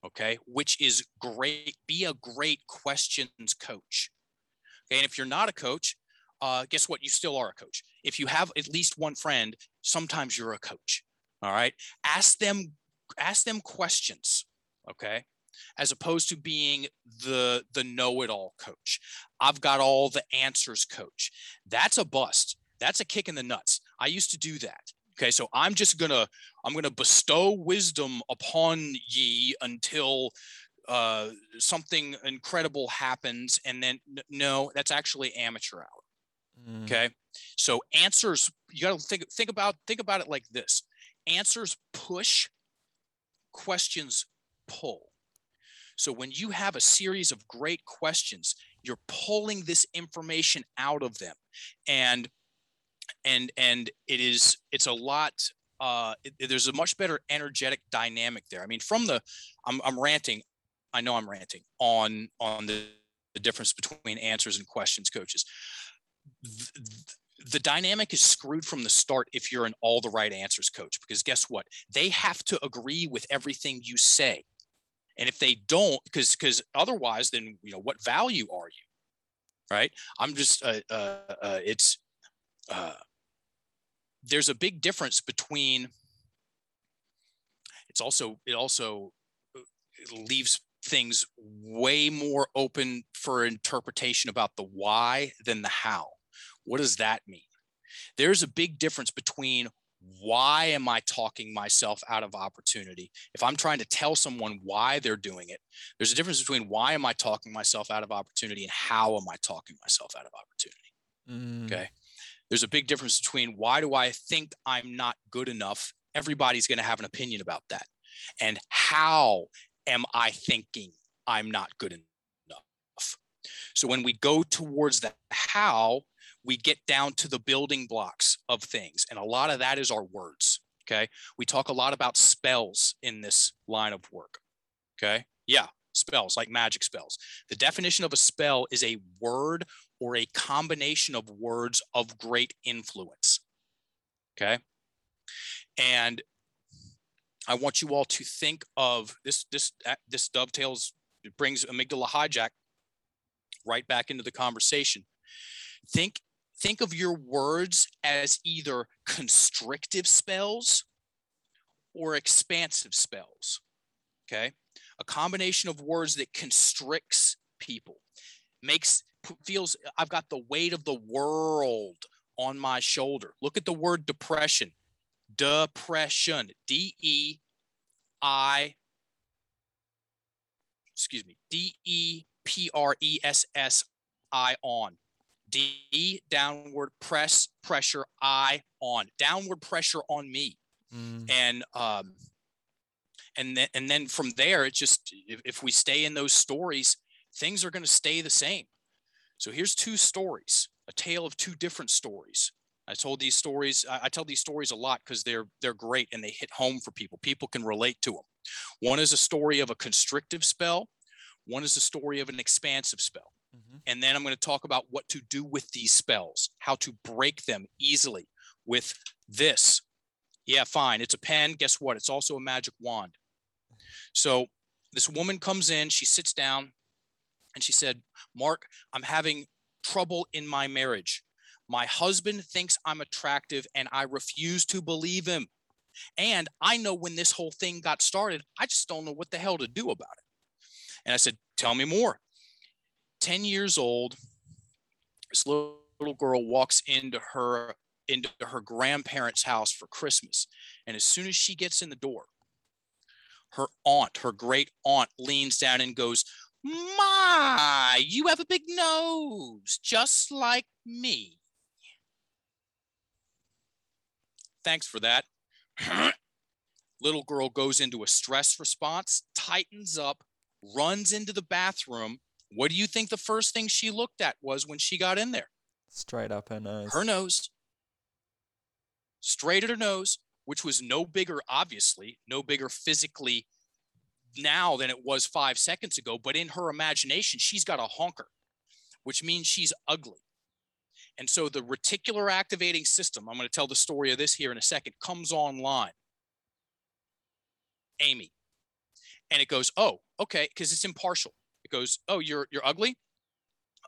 Okay, which is great. Be a great questions coach. Okay, and if you're not a coach, uh, guess what? You still are a coach. If you have at least one friend, sometimes you're a coach. All right, ask them ask them questions. Okay, as opposed to being the the know-it-all coach. I've got all the answers coach. That's a bust. That's a kick in the nuts. I used to do that. Okay, so I'm just gonna I'm gonna bestow wisdom upon ye until uh, something incredible happens, and then no, that's actually amateur hour. Mm. Okay, so answers you got to think think about think about it like this: answers push, questions pull. So when you have a series of great questions, you're pulling this information out of them, and and and it is it's a lot uh it- there's a much better energetic dynamic there. I mean from the i'm, I'm ranting i know i'm ranting on on the, the difference between answers and questions coaches. Th- th- the dynamic is screwed from the start if you're an all the right answers coach because guess what? They have to agree with everything you say. And if they don't because because otherwise then you know what value are you? Right? I'm just uh, uh, uh it's uh, there's a big difference between it's also it also uh, leaves things way more open for interpretation about the why than the how what does that mean there's a big difference between why am i talking myself out of opportunity if i'm trying to tell someone why they're doing it there's a difference between why am i talking myself out of opportunity and how am i talking myself out of opportunity Mm. Okay. There's a big difference between why do I think I'm not good enough? Everybody's going to have an opinion about that. And how am I thinking I'm not good enough? So when we go towards the how, we get down to the building blocks of things. And a lot of that is our words. Okay. We talk a lot about spells in this line of work. Okay. Yeah. Spells like magic spells. The definition of a spell is a word or a combination of words of great influence. Okay. And I want you all to think of this, this, uh, this dovetails, it brings amygdala hijack right back into the conversation. Think, think of your words as either constrictive spells or expansive spells. Okay. A combination of words that constricts people, makes feels I've got the weight of the world on my shoulder. Look at the word depression. Depression. D E I excuse me. D E P R E S S I on. D downward press pressure I on. Downward pressure on me Mm. and um and then and then from there it just if, if we stay in those stories things are going to stay the same so here's two stories a tale of two different stories i told these stories i, I tell these stories a lot because they're they're great and they hit home for people people can relate to them one is a story of a constrictive spell one is a story of an expansive spell Mhm. and then i'm going to talk about what to do with these spells how to break them easily with this yeah, fine. It's a pen. Guess what? It's also a magic wand. So this woman comes in, she sits down, and she said, Mark, I'm having trouble in my marriage. My husband thinks I'm attractive, and I refuse to believe him. And I know when this whole thing got started, I just don't know what the hell to do about it. And I said, Tell me more. 10 years old, this little, girl walks into her into her grandparents' house for Christmas. And as soon as she gets in the door, her aunt, her great aunt, leans down and goes, My, you have a big nose, just like me. Thanks for that. <clears throat> Little girl goes into a stress response, tightens up, runs into the bathroom. What do you think the first thing she looked at was when she got in there? Straight up her nose. Her nose. Straight at her nose, which was no bigger, obviously, no bigger physically now than it was five seconds ago. But in her imagination, she's got a honker, which means she's ugly. And so the reticular activating system, I'm going to tell the story of this here in a second, comes online. Amy. And it goes, oh, okay, because it's impartial. It goes, oh, you're you're ugly.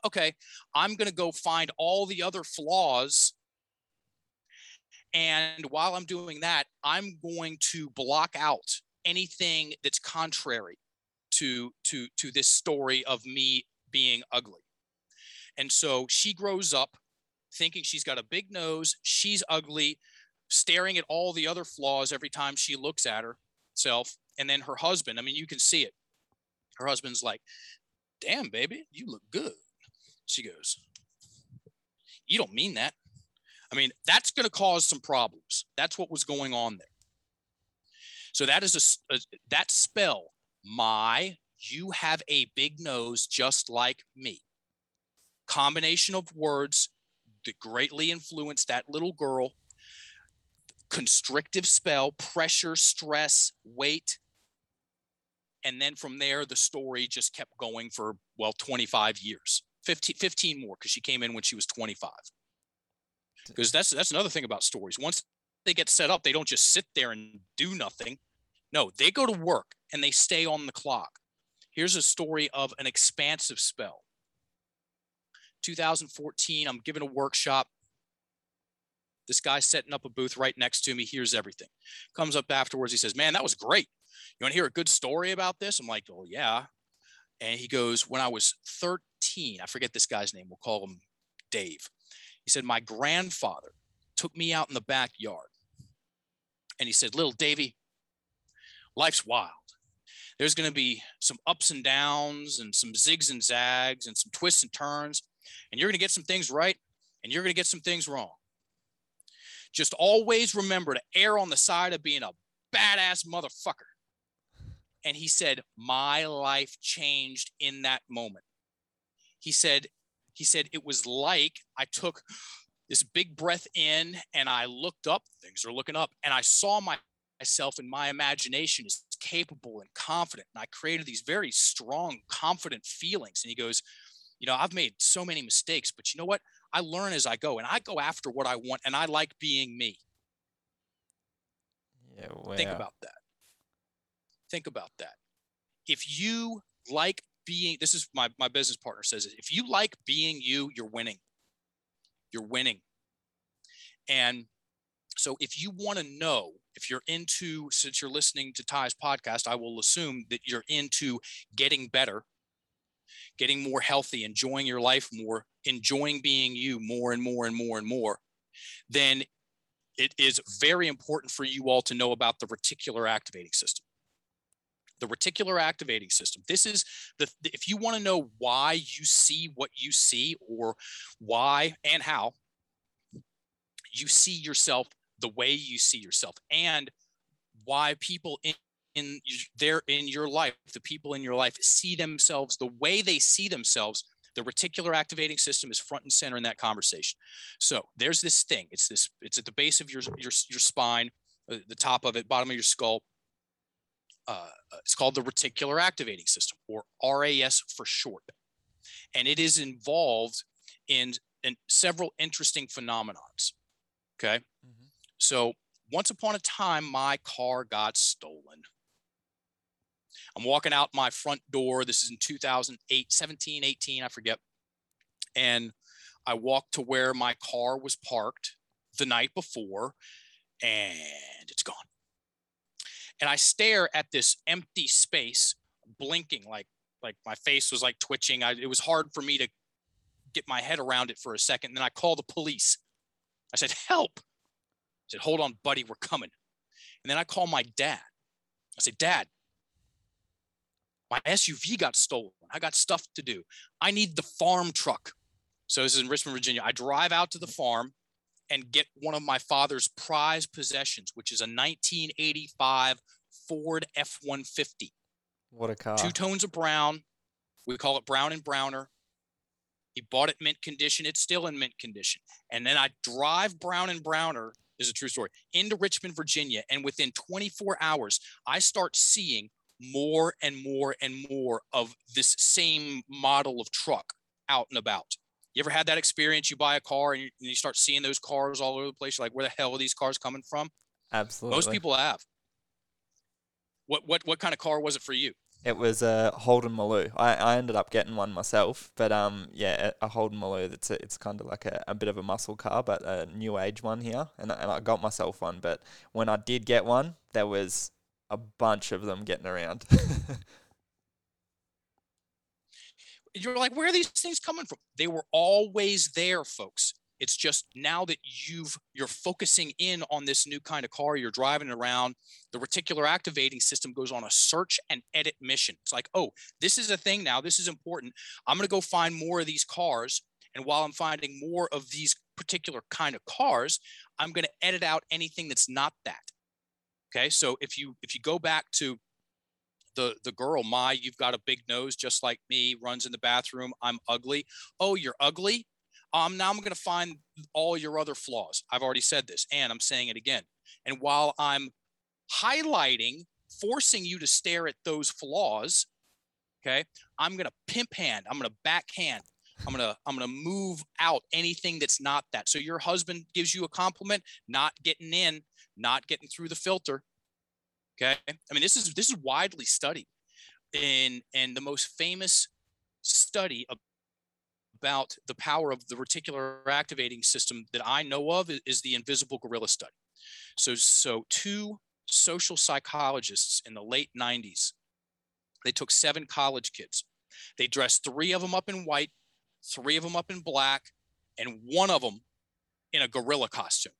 Okay, I'm going to go find all the other flaws. And while I'm doing that, I'm going to block out anything that's contrary to to to this story of me being ugly. And so she grows up thinking she's got a big nose, she's ugly, staring at all the other flaws every time she looks at herself. And then her husband, I mean, you can see it. Her husband's like, Damn, baby, you look good. She goes, You don't mean that. I mean, that's going to cause some problems. That's what was going on there. So that is a, a that spell, my, you have a big nose just like me. Combination of words that greatly influenced that little girl. Constrictive spell, pressure, stress, weight. And then from there, the story just kept going for, well, 25 years, 15, 15 more, because she came in when she was 25. Because that's that's another thing about stories. Once they get set up, they don't just sit there and do nothing. No, they go to work and they stay on the clock. Here's a story of an expansive spell. 2014, I'm giving a workshop. This guy setting up a booth right next to me, hears everything. Comes up afterwards, he says, Man, that was great. You want to hear a good story about this? I'm like, Oh, yeah. And he goes, When I was 13, I forget this guy's name, we'll call him Dave. He said, My grandfather took me out in the backyard and he said, Little Davy, life's wild. There's going to be some ups and downs and some zigs and zags and some twists and turns. And you're going to get some things right and you're going to get some things wrong. Just always remember to err on the side of being a badass motherfucker. And he said, My life changed in that moment. He said, he said it was like I took this big breath in and I looked up, things are looking up, and I saw my myself and my imagination is capable and confident. And I created these very strong, confident feelings. And he goes, You know, I've made so many mistakes, but you know what? I learn as I go and I go after what I want and I like being me. Yeah, wow. Think about that. Think about that. If you like being, this is my, my business partner says it. If you like being you, you're winning. You're winning. And so if you want to know if you're into, since you're listening to Ty's podcast, I will assume that you're into getting better, getting more healthy, enjoying your life more, enjoying being you more and more and more and more, then it is very important for you all to know about the reticular activating system. The reticular activating system. This is the, if you want to know why you see what you see or why and how you see yourself the way you see yourself and why people in in in your life the people in your life see themselves the way they see themselves the reticular activating system is front and center in that conversation. So there's this thing. It's this it's at the base of your your, your spine uh, the top of it bottom of your skull. Uh, it's called the reticular activating system or ras for short. And it is involved in, in several interesting phenomenons. Okay? Mm-hmm. So once upon a time, my car got stolen. I'm walking out my front door. This is in 2008, 17, 18, I forget. And I walked to where my car was parked the night before, and it's gone. And I stare at this empty space, blinking like like my face was like twitching. I, it was hard for me to get my head around it for a second. And then I call the police. I said, "Help! I said, hold on, buddy, we're coming. And then I call my dad. I said, Dad, My SUV got stolen. I got stuff to do. I need the farm truck. So this is in Richmond, Virginia. I drive out to the farm and get one of my father's prized possessions, which is a 1985 Ford F 150. What a car. Two tones of brown. We call it brown and browner. He bought it mint condition. It's still in mint condition. And then I drive brown and browner, this is a true story, into Richmond, Virginia. And within 24 hours, I start seeing more and more and more of this same model of truck out and about. You ever had that experience? You buy a car and you, and you start seeing those cars all over the place. You're like, where the hell are these cars coming from? Absolutely. Most people have. What what what kind of car was it for you? It was a Holden Maloo. I, I ended up getting one myself, but um yeah, a, Holden Maloo. That's a, it's kind of like a, a bit of a muscle car, but a new age one here, and and I got myself one. But when I did get one, there was a bunch of them getting around. <laughs> You're like, where are these things coming from? They were always there, folks. It's just now that you've you're focusing in on this new kind of car you're driving around, the reticular activating system goes on a search and edit mission. It's like, oh, this is a thing now. This is important. I'm going to go find more of these cars, and while I'm finding more of these particular kind of cars, I'm going to edit out anything that's not that. Okay, so if you if you go back to the the girl, my, you've got a big nose just like me, runs in the bathroom. I'm ugly. Oh, you're ugly. Um, now I'm going to find all your other flaws. I've already said this, and I'm saying it again. And while I'm highlighting, forcing you to stare at those flaws, okay, I'm going to pimp hand. I'm going to backhand. I'm going to I'm going to move out anything that's not that. So your husband gives you a compliment, not getting in, not getting through the filter. Okay, I mean this is this is widely studied, in and the most famous study about the power of the reticular activating system that I know of is, the invisible gorilla study. So so two social psychologists in the late 90s, they took seven college kids. They dressed three of them up in white, three of them up in black, and one of them in a gorilla costume.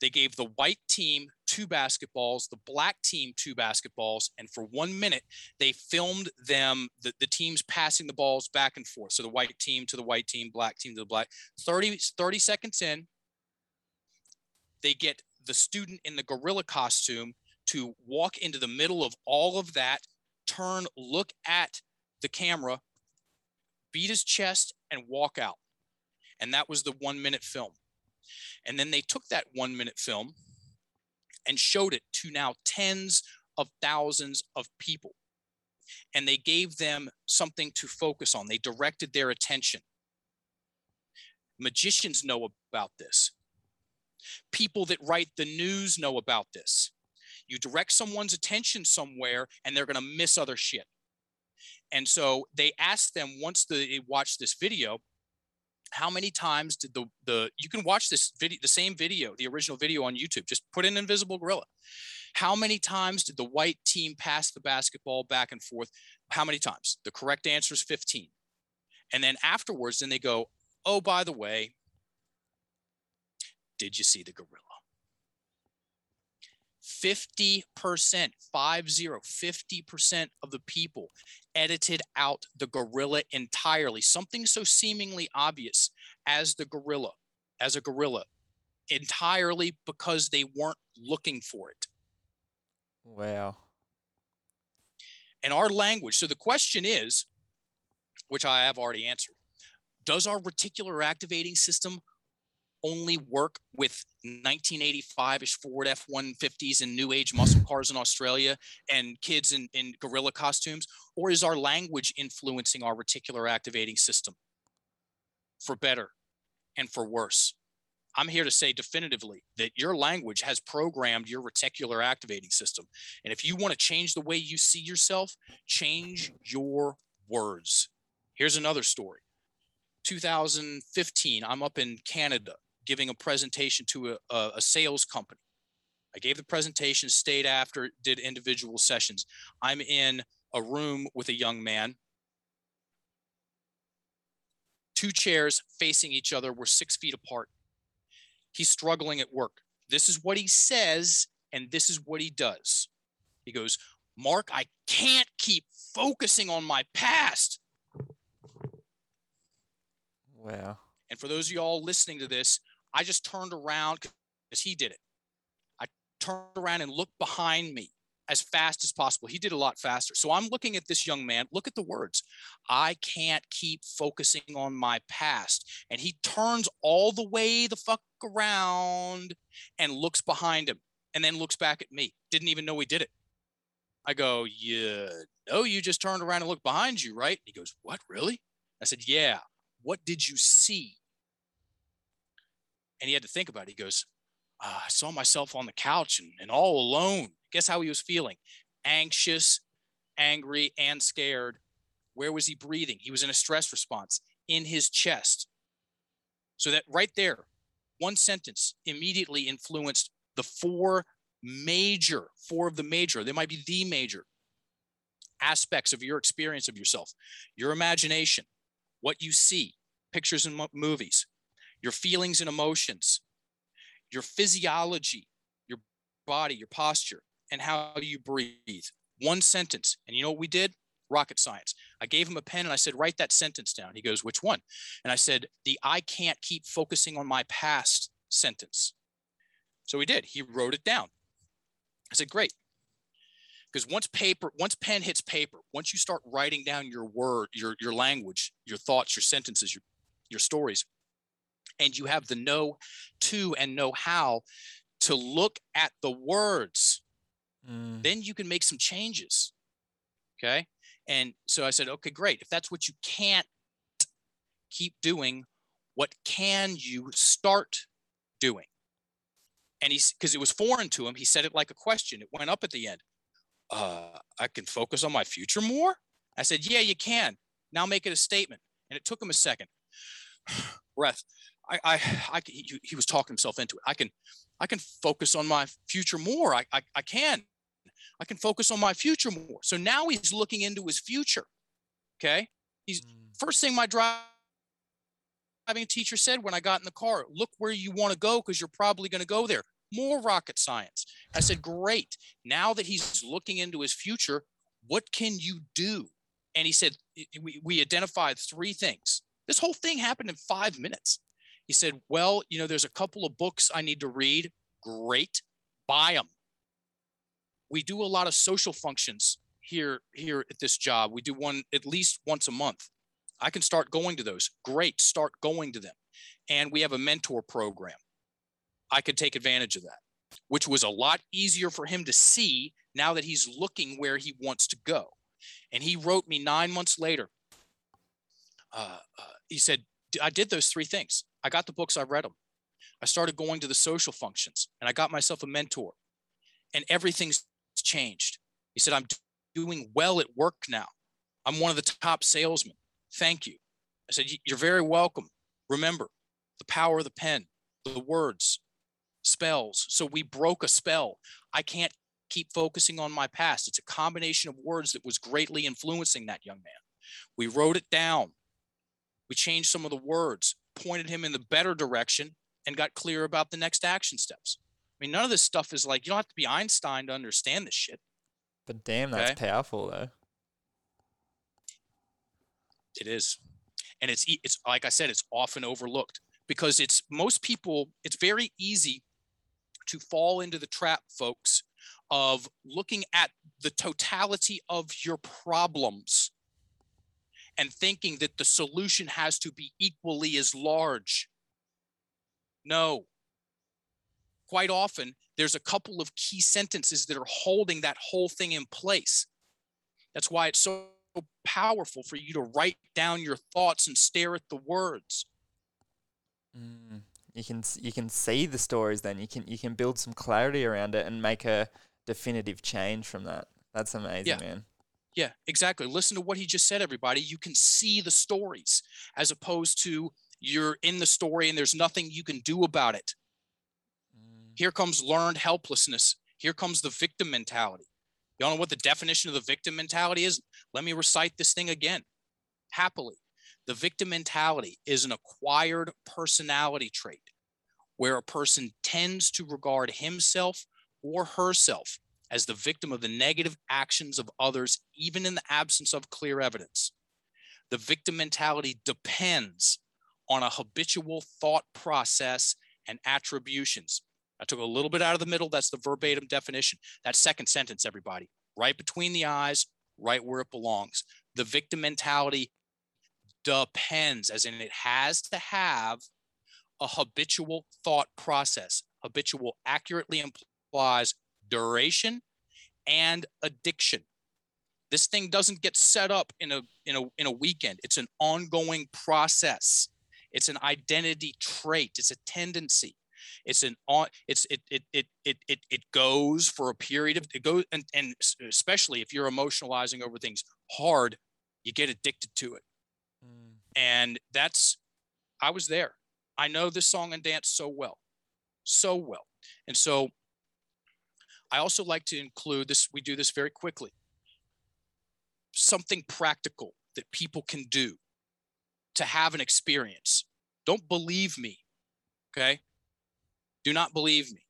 They gave the white team two basketballs, the black team two basketballs, and for one minute, they filmed them, the, the teams passing the balls back and forth. So the white team to the white team, black team to the black. 30, 30 seconds in, they get the student in the gorilla costume to walk into the middle of all of that, turn, look at the camera, beat his chest, and walk out. And that was the one minute film. And then they took that one minute film and showed it to now tens of thousands of people. And they gave them something to focus on. They directed their attention. Magicians know about this. People that write the news know about this. You direct someone's attention somewhere and they're going to miss other shit. And so they asked them once they watched this video, how many times did the the you can watch this video the same video the original video on youtube just put in invisible gorilla. How many times did the white team pass the basketball back and forth? How many times? The correct answer is 15 and then afterwards then they go oh by the way did you see the gorilla 50%, 50, 50% of the people edited out the gorilla entirely. Something so seemingly obvious as the gorilla, as a gorilla, entirely because they weren't looking for it. wow. And our language, so the question is, which I have already answered, does our reticular activating system only work with 1985-ish Ford F-150s and new age muscle cars in Australia and kids in, in gorilla costumes? Or is our language influencing our reticular activating system for better and for worse? I'm here to say definitively that your language has programmed your reticular activating system. And if you want to change the way you see yourself, change your words. Here's another story. 2015, I'm up in Canada giving a presentation to a, a, sales company. I gave the presentation, stayed after, did individual sessions. I'm in a room with a young man. Two chairs facing each other. We're six feet apart. He's struggling at work. This is what he says, and this is what he does. He goes, Mark, I can't keep focusing on my past. Wow. And for those of y'all listening to this, I just turned around because he did it. I turned around and looked behind me as fast as possible. He did a lot faster. So I'm looking at this young man. Look at the words. I can't keep focusing on my past. And he turns all the way the fuck around and looks behind him and then looks back at me. Didn't even know he did it. I go, Yeah, no, you just turned around and looked behind you, right? He goes, What, really? I said, Yeah. What did you see? And he had to think about it. He goes, uh, I saw myself on the couch and, and all alone. Guess how he was feeling? Anxious, angry, and scared. Where was he breathing? He was in a stress response in his chest. So that right there, one sentence immediately influenced the four major, four of the major, they might be the major aspects of your experience of yourself your imagination, what you see, pictures and movies, your feelings and emotions, your physiology, your body, your posture, and how you breathe. One sentence. And you know what we did? Rocket science. I gave him a pen and I said, write that sentence down. He goes, which one? And I said, the I can't keep focusing on my past sentence. So he did. He wrote it down. I said, great. Because once paper, once pen hits paper, once you start writing down your word, your your language, your thoughts, your sentences, your your stories, and you have the know to and know how to look at the words, mm. then you can make some changes. Okay. And so I said, okay, great. If that's what you can't keep doing, what can you start doing? And he's because it was foreign to him, he said it like a question. It went up at the end. Uh, I can focus on my future more. I said, yeah, you can. Now make it a statement. And it took him a second. <sighs> Breath. I, I, I he, he, was talking himself into it. I can, I can focus on my future more. I, I, I can, I can focus on my future more. So now he's looking into his future. Okay. He's mm. first thing my driving teacher said when I got in the car, look where you want to go because you're probably going to go there. More rocket science. I said, great. Now that he's looking into his future, what can you do? And he said, we, we identified three things. This whole thing happened in five minutes. He said, Well, you know, there's a couple of books I need to read. Great, buy them. We do a lot of social functions here here at this job. We do one at least once a month. I can start going to those. Great, start going to them. And we have a mentor program. I could take advantage of that, which was a lot easier for him to see now that he's looking where he wants to go. And he wrote me nine months later. Uh, uh, he said, I did those three things. I got the books, I read them. I started going to the social functions and I got myself a mentor and everything's changed. He said, I'm doing well at work now. I'm one of the top salesmen. Thank you. I said, You're very welcome. Remember the power of the pen, the words, spells. So we broke a spell. I can't keep focusing on my past. It's a combination of words that was greatly influencing that young man. We wrote it down. We changed some of the words pointed him in the better direction and got clear about the next action steps. I mean, none of this stuff is like you don't have to be Einstein to understand this shit. But damn, that's okay? powerful though. It is, and it's it's like I said, it's often overlooked because it's most people. It's very easy to fall into the trap, folks, of looking at the totality of your problems and thinking that the solution has to be equally as large. No. Quite often, there's a couple of key sentences that are holding that whole thing in place. That's why it's so powerful for you to write down your thoughts and stare at the words. Mm, you can you can see the stories then you can you can build some clarity around it and make a definitive change from that. That's amazing, yeah. man. Yeah, exactly. Listen to what he just said, everybody. You can see the stories as opposed to you're in the story and there's nothing you can do about it. Mm. Here comes learned helplessness. Here comes the victim mentality. Y'all know what the definition of the victim mentality is? Let me recite this thing again happily. The victim mentality is an acquired personality trait where a person tends to regard himself or herself as the victim of the negative actions of others, even in the absence of clear evidence. The victim mentality depends on a habitual thought process and attributions. I took a little bit out of the middle. That's the verbatim definition. That second sentence, everybody, right between the eyes, right where it belongs. The victim mentality depends, as in it has to have a habitual thought process. Habitual accurately implies duration and addiction. This thing doesn't get set up in a in a in a weekend. It's an ongoing process. It's an identity trait. It's a tendency. It's an on. It's it it it it it it goes for a period of it goes and and especially if you're emotionalizing over things hard, you get addicted to it. Mm. And that's I was there. I know this song and dance so well, so well. And so I also like to include this. We do this very quickly. Something practical that people can do to have an experience. Don't believe me. Okay. Do not believe me.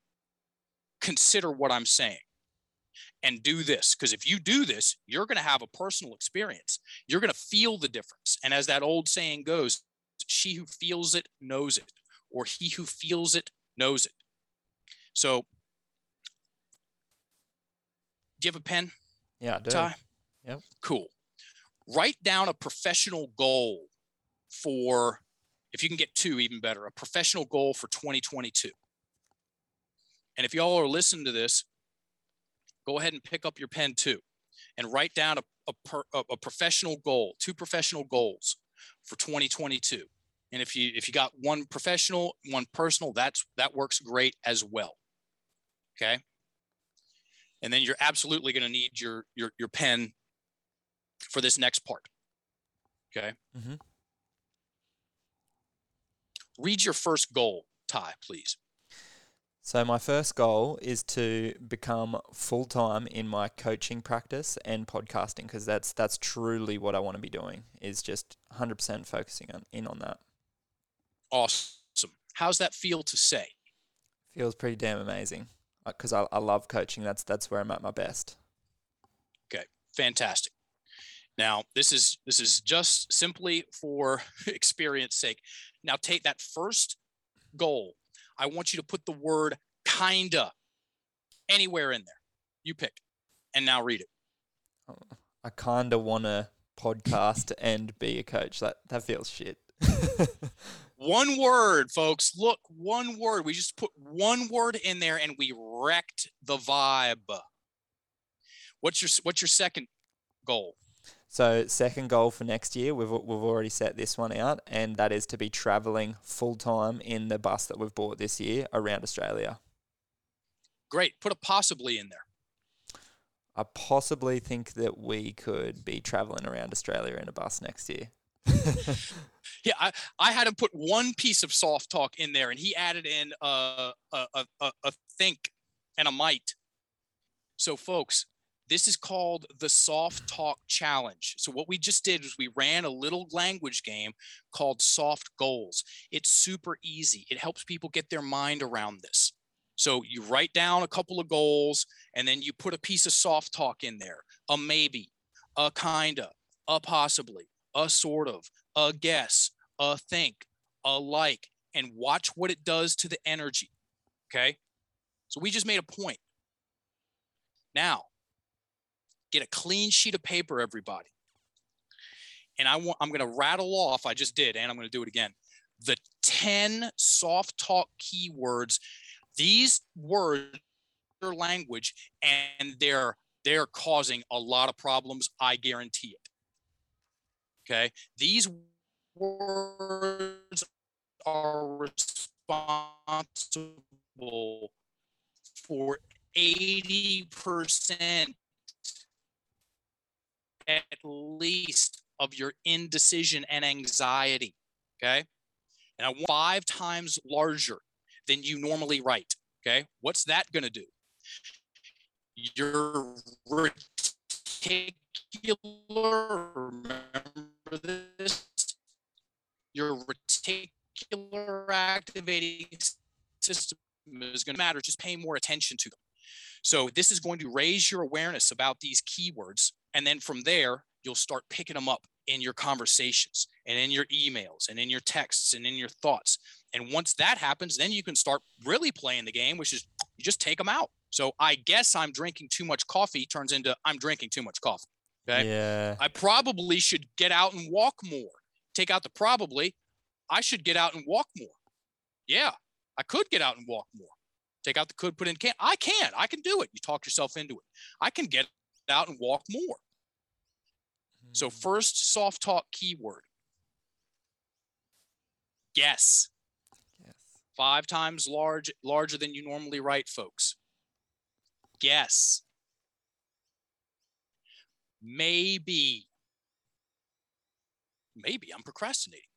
Consider what I'm saying and do this. Because if you do this, you're going to have a personal experience. You're going to feel the difference. And as that old saying goes, she who feels it knows it, or he who feels it knows it. So, do you have a pen? Yeah, I do. Ty? Yep. Cool. Write down a professional goal for, if you can get two, even better, a professional goal for 2022. And if y'all are listening to this, go ahead and pick up your pen too and write down a, a, per, a professional goal, two professional goals for 2022. And if you if you got one professional, one personal, that's that works great as well. Okay. And then you're absolutely going to need your your your pen for this next part. Okay. Mm-hmm. Read your first goal, Ty, please. So my first goal is to become full time in my coaching practice and podcasting because that's that's truly what I want to be doing is just 100% focusing on in on that. Awesome. How's that feel to say? Feels pretty damn amazing because uh, I, I love coaching. That's that's where I'm at my best. Okay, fantastic. Now this is this is just simply for <laughs> experience sake. Now take that first goal I want you to put the word kinda anywhere in there. You pick. And now read it. I kinda wanna podcast and be a coach. That that feels shit. <laughs> one word, folks. Look, one word. We just put one word in there and we wrecked the vibe. What's your what's your second goal? So, second goal for next year, we've, we've already set this one out, and that is to be traveling full time in the bus that we've bought this year around Australia. Great. Put a possibly in there. I possibly think that we could be traveling around Australia in a bus next year. <laughs> yeah, I, I had him put one piece of soft talk in there, and he added in a, a, a, a think and a might. So, folks, this is called the Soft Talk Challenge. So, what we just did was we ran a little language game called Soft Goals. It's super easy, it helps people get their mind around this. So, you write down a couple of goals and then you put a piece of soft talk in there a maybe, a kinda, a possibly, a sort of, a guess, a think, a like, and watch what it does to the energy. Okay. So, we just made a point. Now, Get a clean sheet of paper, everybody. And I want I'm going to rattle off, I just did, and I'm going to do it again. The 10 soft talk keywords. These words are language and they're they're causing a lot of problems, I guarantee it. Okay? These words are responsible for 80% at least of your indecision and anxiety. Okay. And I want five times larger than you normally write. Okay. What's that going to do? Your reticular, remember this? Your reticular activating system is going to matter. Just pay more attention to them. So this is going to raise your awareness about these keywords. And then from there, you'll start picking them up in your conversations and in your emails and in your texts and in your thoughts. And once that happens, then you can start really playing the game, which is you just take them out. So I guess I'm drinking too much coffee turns into I'm drinking too much coffee. Okay. Yeah. I probably should get out and walk more. Take out the probably. I should get out and walk more. Yeah, I could get out and walk more. Take out the could, put in can. I can. I can do it. You talk yourself into it. I can get out and walk more. So Hmm. first soft talk keyword. Guess. Yes. Five times large, larger than you normally write, folks. Guess. Maybe. Maybe I'm procrastinating.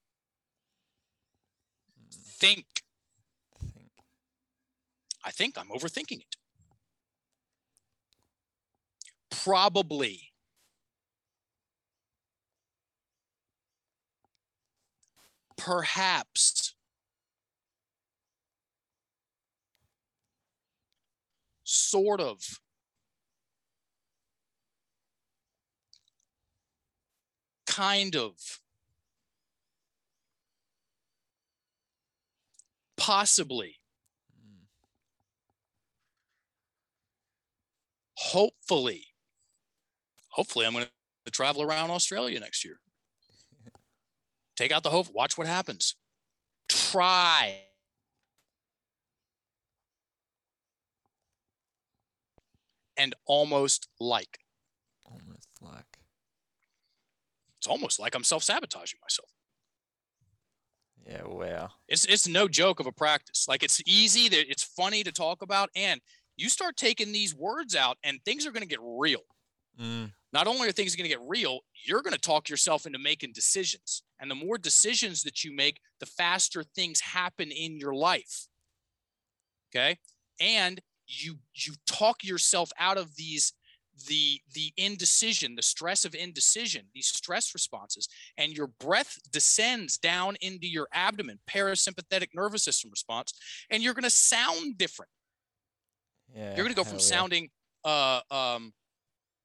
Think. Think. I think I'm overthinking it. Probably. Perhaps. Sort of. Kind of. Possibly. Hopefully hopefully i'm going to travel around australia next year take out the hope watch what happens try and almost like Almost like. It's almost like i'm self-sabotaging myself Yeah. Wow. it's it's no joke of a practice like it's easy that it's funny to talk about and you start taking these words out and things are going to get real Mm. not only are things going to get real, you're going to talk yourself into making decisions. And the more decisions that you make, the faster things happen in your life. Okay? And you you talk yourself out of these the the indecision, the stress of indecision, these stress responses, and your breath descends down into your abdomen, parasympathetic nervous system response, and you're going to sound different. Yeah. You're going to go from yeah. sounding uh um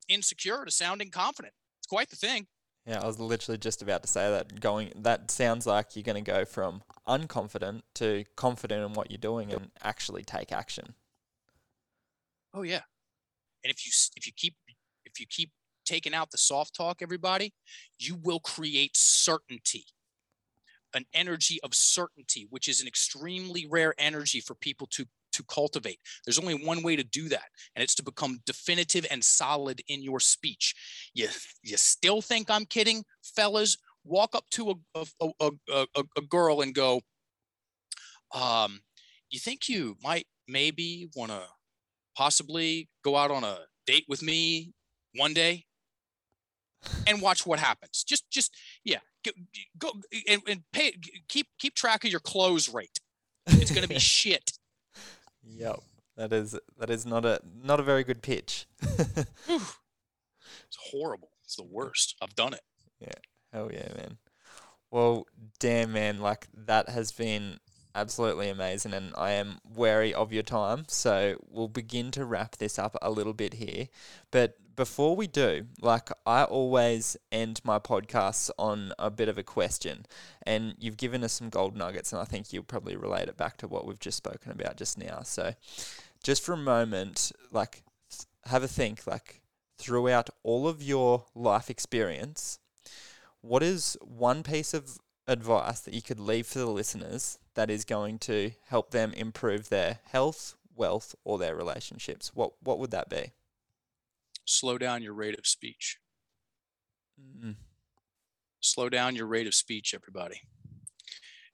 insecure to sounding confident. It's quite the thing. Yeah, I was literally just about to say that. Going, that sounds like you're going to go from unconfident to confident in what you're doing and actually take action. Oh yeah. And if you if you keep if you keep taking out the soft talk everybody, you will create certainty. An energy of certainty, which is an extremely rare energy for people to to cultivate. There's only one way to do that, and it's to become definitive and solid in your speech. You you still think I'm kidding, fellas? Walk up to a a, a, a, a, girl and go, um, you think you might maybe want to possibly go out on a date with me one day and watch what happens just just yeah go, go and, and pay keep keep track of your close rate it's going to be <laughs> shit Yep. That is that is not a not a very good pitch. <laughs> It's horrible it's the worst i've done it Yeah. Hell yeah, man. Well, damn, man, like that has been absolutely amazing, and I am wary of your time. So we'll begin to wrap this up a little bit here. But before we do, like I always end my podcasts on a bit of a question, and you've given us some gold nuggets, and I think you'll probably relate it back to what we've just spoken about just now. So, just for a moment, like have a think, like throughout all of your life experience what is one piece of advice that you could leave for the listeners that is going to help them improve their health, wealth, or their relationships? What what would that be? slow down your rate of speech. Mm, slow down your rate of speech everybody.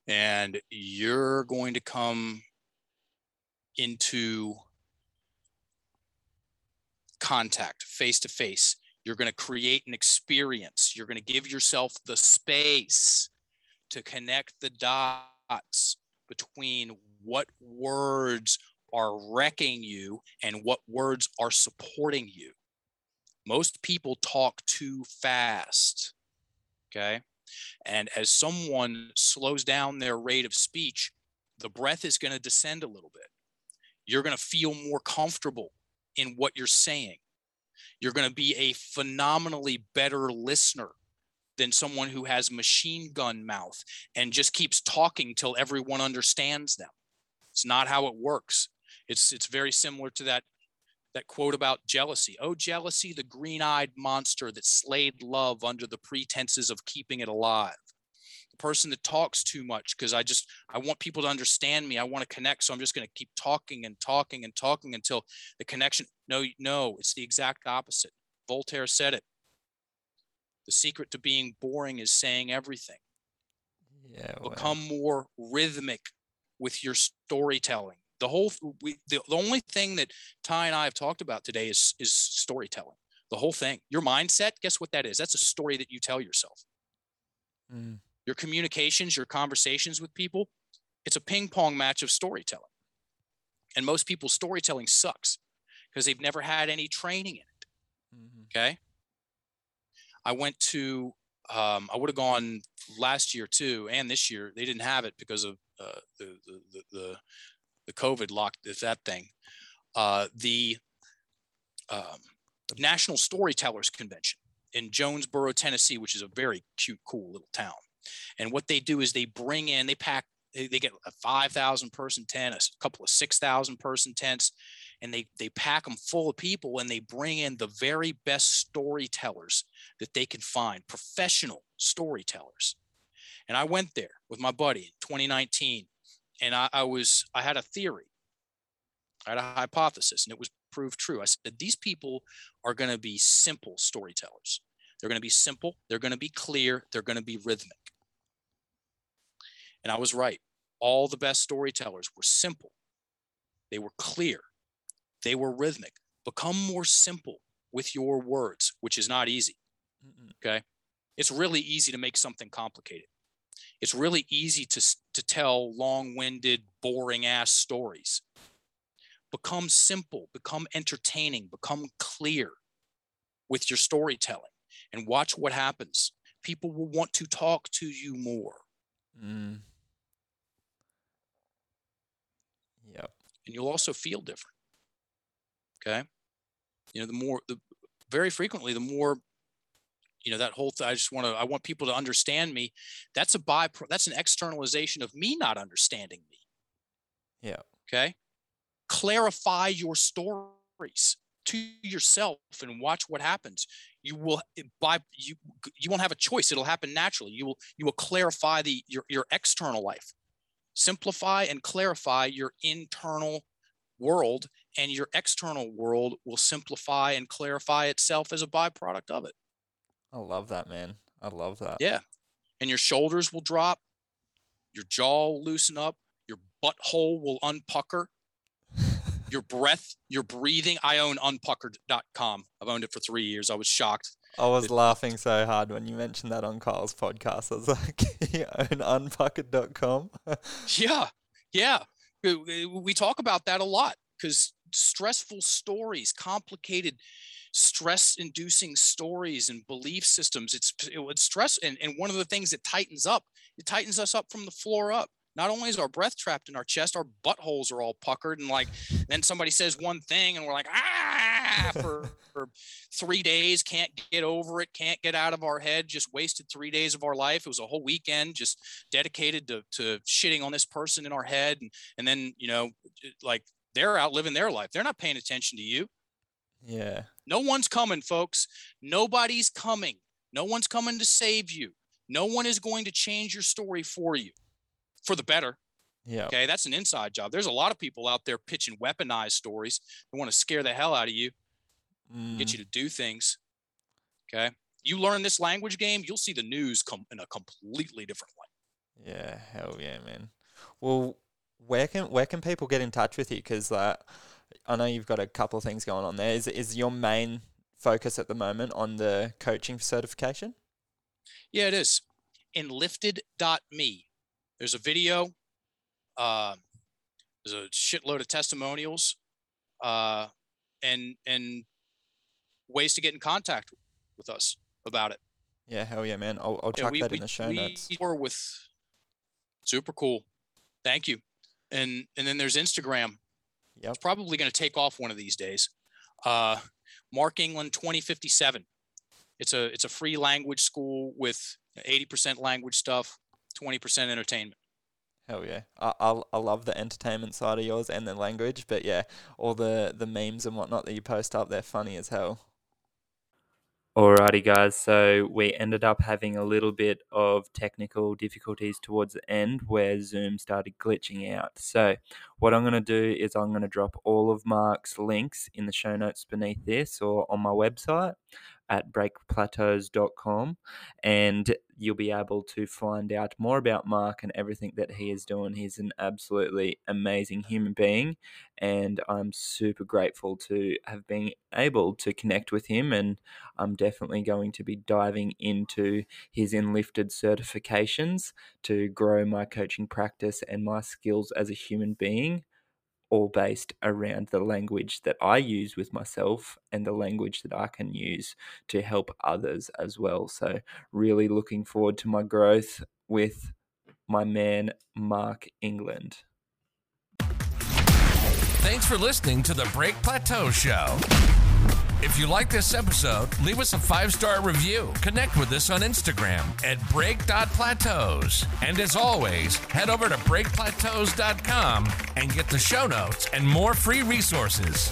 And you're going to come into contact face to face you're going to create an experience. You're going to give yourself the space to connect the dots between what words are wrecking you and what words are supporting you. Most people talk too fast okay? And as someone slows down their rate of speech the breath is going to descend a little bit. You're going to feel more comfortable in what you're saying. You're going to be a phenomenally better listener than someone who has machine gun mouth and just keeps talking till everyone understands them. It's not how it works. It's it's very similar to that that quote about jealousy. Oh, jealousy, the green-eyed monster that slayed love under the pretenses of keeping it alive. The person that talks too much because I just I want people to understand me. I want to connect, so I'm just going to keep talking and talking and talking until the connection. No, no, it's the exact opposite. Voltaire said it. The secret to being boring is saying everything. Yeah. wow. Become more rhythmic with your storytelling. The whole we, the, the only thing that Ty and I have talked about today is is storytelling. The whole thing. Your mindset, guess what that is? That's a story that you tell yourself. Mm. Your communications, your conversations with people, it's a ping pong match of storytelling. And most people's storytelling sucks because they've never had any training in it. Mm-hmm. Okay. I went to, um, I would have gone last year too, and this year. They didn't have it because of uh, the, the, the, the, COVID locked that thing. Uh, the um, National Storytellers Convention in Jonesborough, Tennessee, which is a very cute, cool little town. And what they do is they bring in, they pack, they, they get a 5,000 person tent, a couple of 6,000 person tents, and they they pack them full of people and they bring in the very best storytellers that they can find professional storytellers. And i went there with my buddy in 2019 and I, I was i had a theory. I had a hypothesis and it was proved true. I said these people are going to be simple storytellers. They're going to be simple they're going to be clear they're going to be rhythmic. And i was right. All the best storytellers were simple. They were clear they were rhythmic. Become more simple with your words, which is not easy. Mm-mm. Okay. It's really easy to make something complicated. It's really easy to, to tell long winded, boring ass stories. Become simple, become entertaining, become clear with your storytelling and watch what happens. People will want to talk to you more Mm. Yep. and you'll also feel different. Okay. You know, the more, the very frequently, the more, you know, that whole thing, I just want to, I want people to understand me. That's a by, that's an externalization of me not understanding me. Yeah. Okay. Clarify your stories to yourself and watch what happens. You will eh, by you you won't have a choice. It'll happen naturally. You will you will clarify the your your external life. Simplify and clarify your internal world and your external world will simplify and clarify itself as a byproduct of it. I love that, man. I love that. Yeah. And your shoulders will drop, your jaw will loosen up, your butthole will unpucker, <laughs> your breath, your breathing. I own unpuckered.com. I've owned it for three years. I was shocked. I was It- laughing so hard when you mentioned that on Kyle's podcast. I was like, <laughs> you own unpuckered.com. <laughs> Yeah. Yeah. We- talk about that a lot because stressful stories, complicated, stress inducing stories and belief systems, it's, it's stress. And, and one of the things that tightens up, it tightens us up from the floor up. Not only is our breath trapped in our chest, our buttholes are all puckered. And like, then somebody says one thing and we're like, ah, <laughs> for, for three days, can't get over it, can't get out of our head, just wasted three days of our life. It was a whole weekend just dedicated to, to shitting on this person in our head. And, and then, you know, like they're out living their life. They're not paying attention to you. yeah. No one's coming, folks. Nobody's coming. No one's coming to save you. No one is going to change your story for you for the better. Yeah. Okay. That's an inside job. There's a lot of people out there pitching weaponized stories. They want to scare the hell out of you, Mm. get you to do things. Okay. You learn this language game, you'll see the news come in a completely different way. Yeah, hell yeah, man. Well, where can where can people get in touch with you? Because uh, I know you've got a couple of things going on there. Is is your main focus at the moment on the coaching certification? Yeah, it is. In Enlifted.me. There's a video. Uh, there's a shitload of testimonials, uh, and and ways to get in contact with us about it. Yeah, hell yeah, man. I'll, I'll Yeah, chuck we, that we, in the show we notes. tour with super cool. Thank you. And and then there's Instagram. Yep. It's probably going to take off one of these days. Uh, Mark England 2057. It's a it's a free language school with 80% language stuff, 20% entertainment. Hell yeah, I, I I love the entertainment side of yours and the language, but yeah, all the the memes and whatnot that you post up, they're funny as hell. Alrighty, guys. So we ended up having a little bit of technical difficulties towards the end where Zoom started glitching out. So, what I'm going to do is I'm going to drop all of Mark's links in the show notes beneath this or on my website at breakplateaus.com and you'll be able to find out more about Mark and everything that he is doing. He's an absolutely amazing human being and I'm super grateful to have been able to connect with him and I'm definitely going to be diving into his enlifted certifications to grow my coaching practice and my skills as a human being all based around the language that I use with myself and the language that I can use to help others as well. So, really looking forward to my growth with my man, Mark England. Thanks for listening to the Break Plateau Show. If you like this episode, leave us a five star review. Connect with us on Instagram at break.plateaus. And as always, head over to breakplateaus.com and get the show notes and more free resources.